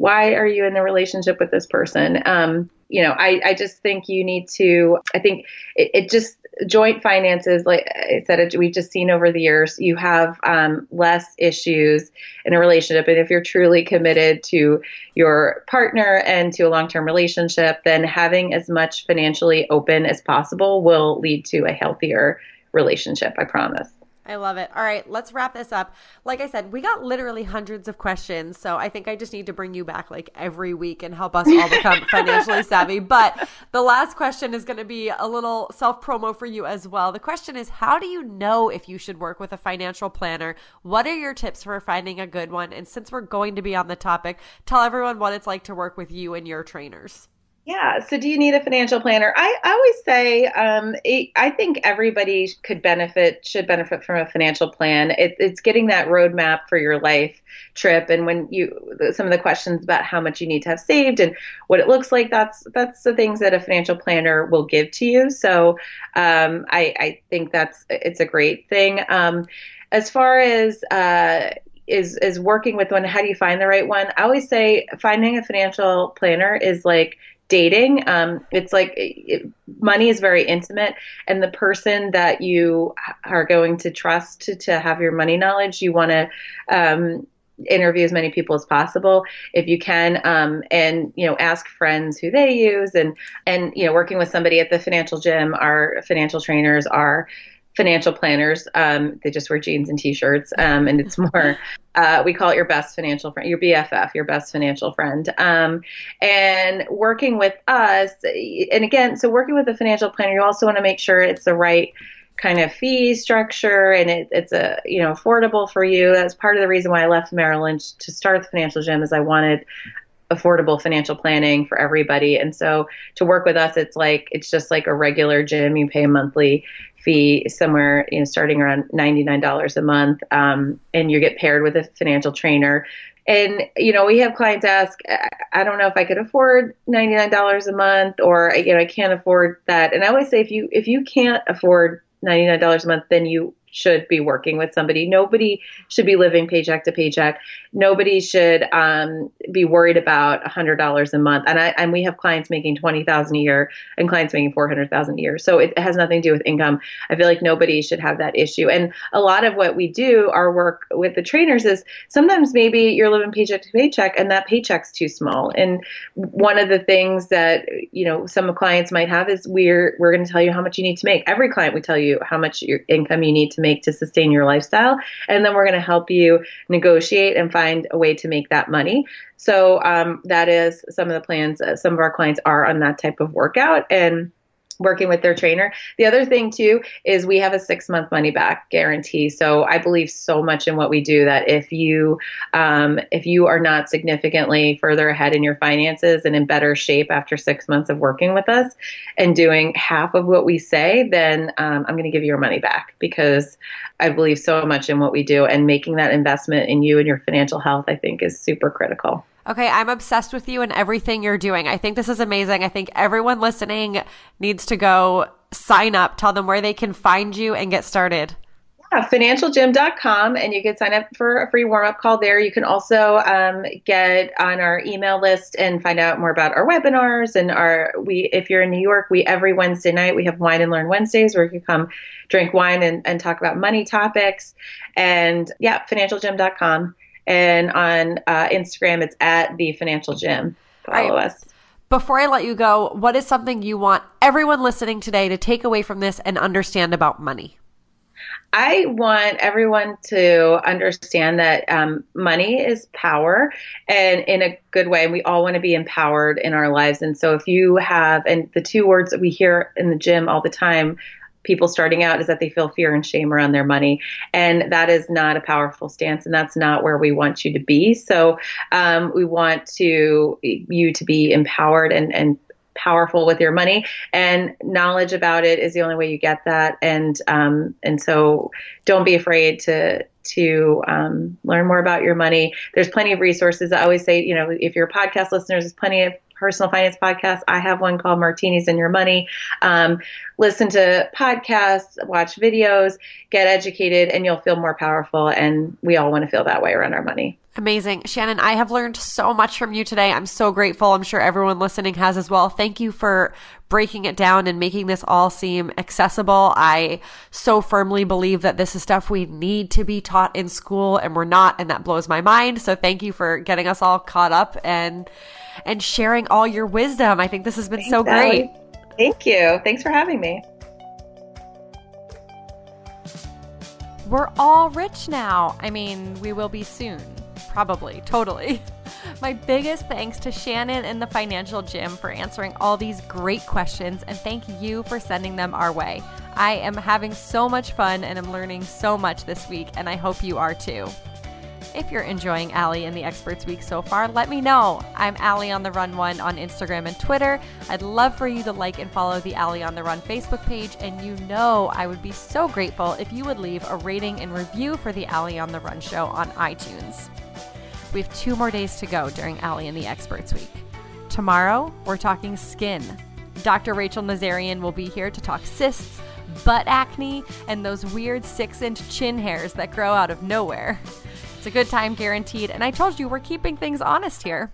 why are you in the relationship with this person? Um, you know, I, I just think you need to, I think it, it just, joint finances, like I said, we've just seen over the years, you have um, less issues in a relationship. And if you're truly committed to your partner and to a long term relationship, then having as much financially open as possible will lead to a healthier relationship, I promise. I love it. All right, let's wrap this up. Like I said, we got literally hundreds of questions, so I think I just need to bring you back like every week and help us all become financially savvy. But the last question is going to be a little self promo for you as well. The question is How do you know if you should work with a financial planner? What are your tips for finding a good one? And since we're going to be on the topic, tell everyone what it's like to work with you and your trainers. Yeah. So, do you need a financial planner? I, I always say um, it, I think everybody could benefit, should benefit from a financial plan. It, it's getting that roadmap for your life trip, and when you some of the questions about how much you need to have saved and what it looks like. That's that's the things that a financial planner will give to you. So, um, I, I think that's it's a great thing. Um, as far as uh, is is working with one how do you find the right one i always say finding a financial planner is like dating um, it's like it, money is very intimate and the person that you are going to trust to, to have your money knowledge you want to um, interview as many people as possible if you can um, and you know ask friends who they use and and you know working with somebody at the financial gym our financial trainers are financial planners. Um, they just wear jeans and t-shirts, um, and it's more. Uh, we call it your best financial friend, your BFF, your best financial friend. Um, and working with us, and again, so working with a financial planner, you also want to make sure it's the right kind of fee structure and it, it's a you know affordable for you. That's part of the reason why I left Merrill Lynch to start the financial gym is I wanted affordable financial planning for everybody. And so to work with us, it's like it's just like a regular gym. You pay a monthly fee somewhere, you know, starting around $99 a month. Um, and you get paired with a financial trainer. And, you know, we have clients ask, I don't know if I could afford $99 a month or, you know, I can't afford that. And I always say, if you, if you can't afford $99 a month, then you should be working with somebody. Nobody should be living paycheck to paycheck. Nobody should um, be worried about $100 a month. And I and we have clients making 20,000 a year and clients making 400,000 a year. So it has nothing to do with income. I feel like nobody should have that issue. And a lot of what we do, our work with the trainers is sometimes maybe you're living paycheck to paycheck and that paycheck's too small. And one of the things that, you know, some clients might have is we're we're going to tell you how much you need to make. Every client we tell you how much your income you need to make to sustain your lifestyle. And then we're going to help you negotiate and find a way to make that money. So um, that is some of the plans. Uh, some of our clients are on that type of workout. And working with their trainer. The other thing too is we have a six month money back guarantee. So I believe so much in what we do that if you um, if you are not significantly further ahead in your finances and in better shape after six months of working with us and doing half of what we say, then um, I'm going to give you your money back because I believe so much in what we do and making that investment in you and your financial health. I think is super critical. Okay, I'm obsessed with you and everything you're doing. I think this is amazing. I think everyone listening needs to go sign up, tell them where they can find you and get started. Yeah, financialgym.com, and you can sign up for a free warm up call there. You can also um, get on our email list and find out more about our webinars. And our we, if you're in New York, we every Wednesday night we have Wine and Learn Wednesdays where you can come drink wine and, and talk about money topics. And yeah, financialgym.com. And on uh, Instagram, it's at the Financial Gym. Follow right. us. Before I let you go, what is something you want everyone listening today to take away from this and understand about money? I want everyone to understand that um, money is power and in a good way. And we all want to be empowered in our lives. And so if you have, and the two words that we hear in the gym all the time, people starting out is that they feel fear and shame around their money. And that is not a powerful stance. And that's not where we want you to be. So um, we want to you to be empowered and, and powerful with your money and knowledge about it is the only way you get that and um, and so don't be afraid to to um, learn more about your money there's plenty of resources i always say you know if you're podcast listeners there's plenty of personal finance podcasts i have one called martinis and your money um, listen to podcasts watch videos get educated and you'll feel more powerful and we all want to feel that way around our money Amazing. Shannon, I have learned so much from you today. I'm so grateful. I'm sure everyone listening has as well. Thank you for breaking it down and making this all seem accessible. I so firmly believe that this is stuff we need to be taught in school and we're not, and that blows my mind. So thank you for getting us all caught up and and sharing all your wisdom. I think this has been Thanks, so great. Thank you. Thanks for having me. We're all rich now. I mean, we will be soon. Probably, totally. My biggest thanks to Shannon and the Financial Gym for answering all these great questions, and thank you for sending them our way. I am having so much fun and I'm learning so much this week, and I hope you are too. If you're enjoying Ali and the Experts Week so far, let me know. I'm Ali on the Run One on Instagram and Twitter. I'd love for you to like and follow the Ali on the Run Facebook page, and you know I would be so grateful if you would leave a rating and review for the Ali on the Run show on iTunes. We have two more days to go during Ali and the Experts Week. Tomorrow, we're talking skin. Dr. Rachel Nazarian will be here to talk cysts, butt acne, and those weird six inch chin hairs that grow out of nowhere. It's a good time guaranteed, and I told you we're keeping things honest here.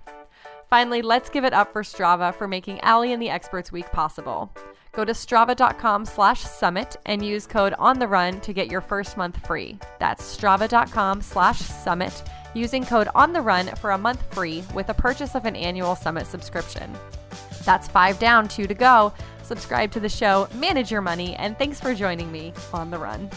Finally, let's give it up for Strava for making Ali and the Experts Week possible. Go to strava.com slash summit and use code on the run to get your first month free. That's strava.com slash summit using code on the run for a month free with a purchase of an annual summit subscription. That's five down, two to go. Subscribe to the show, manage your money, and thanks for joining me on the run.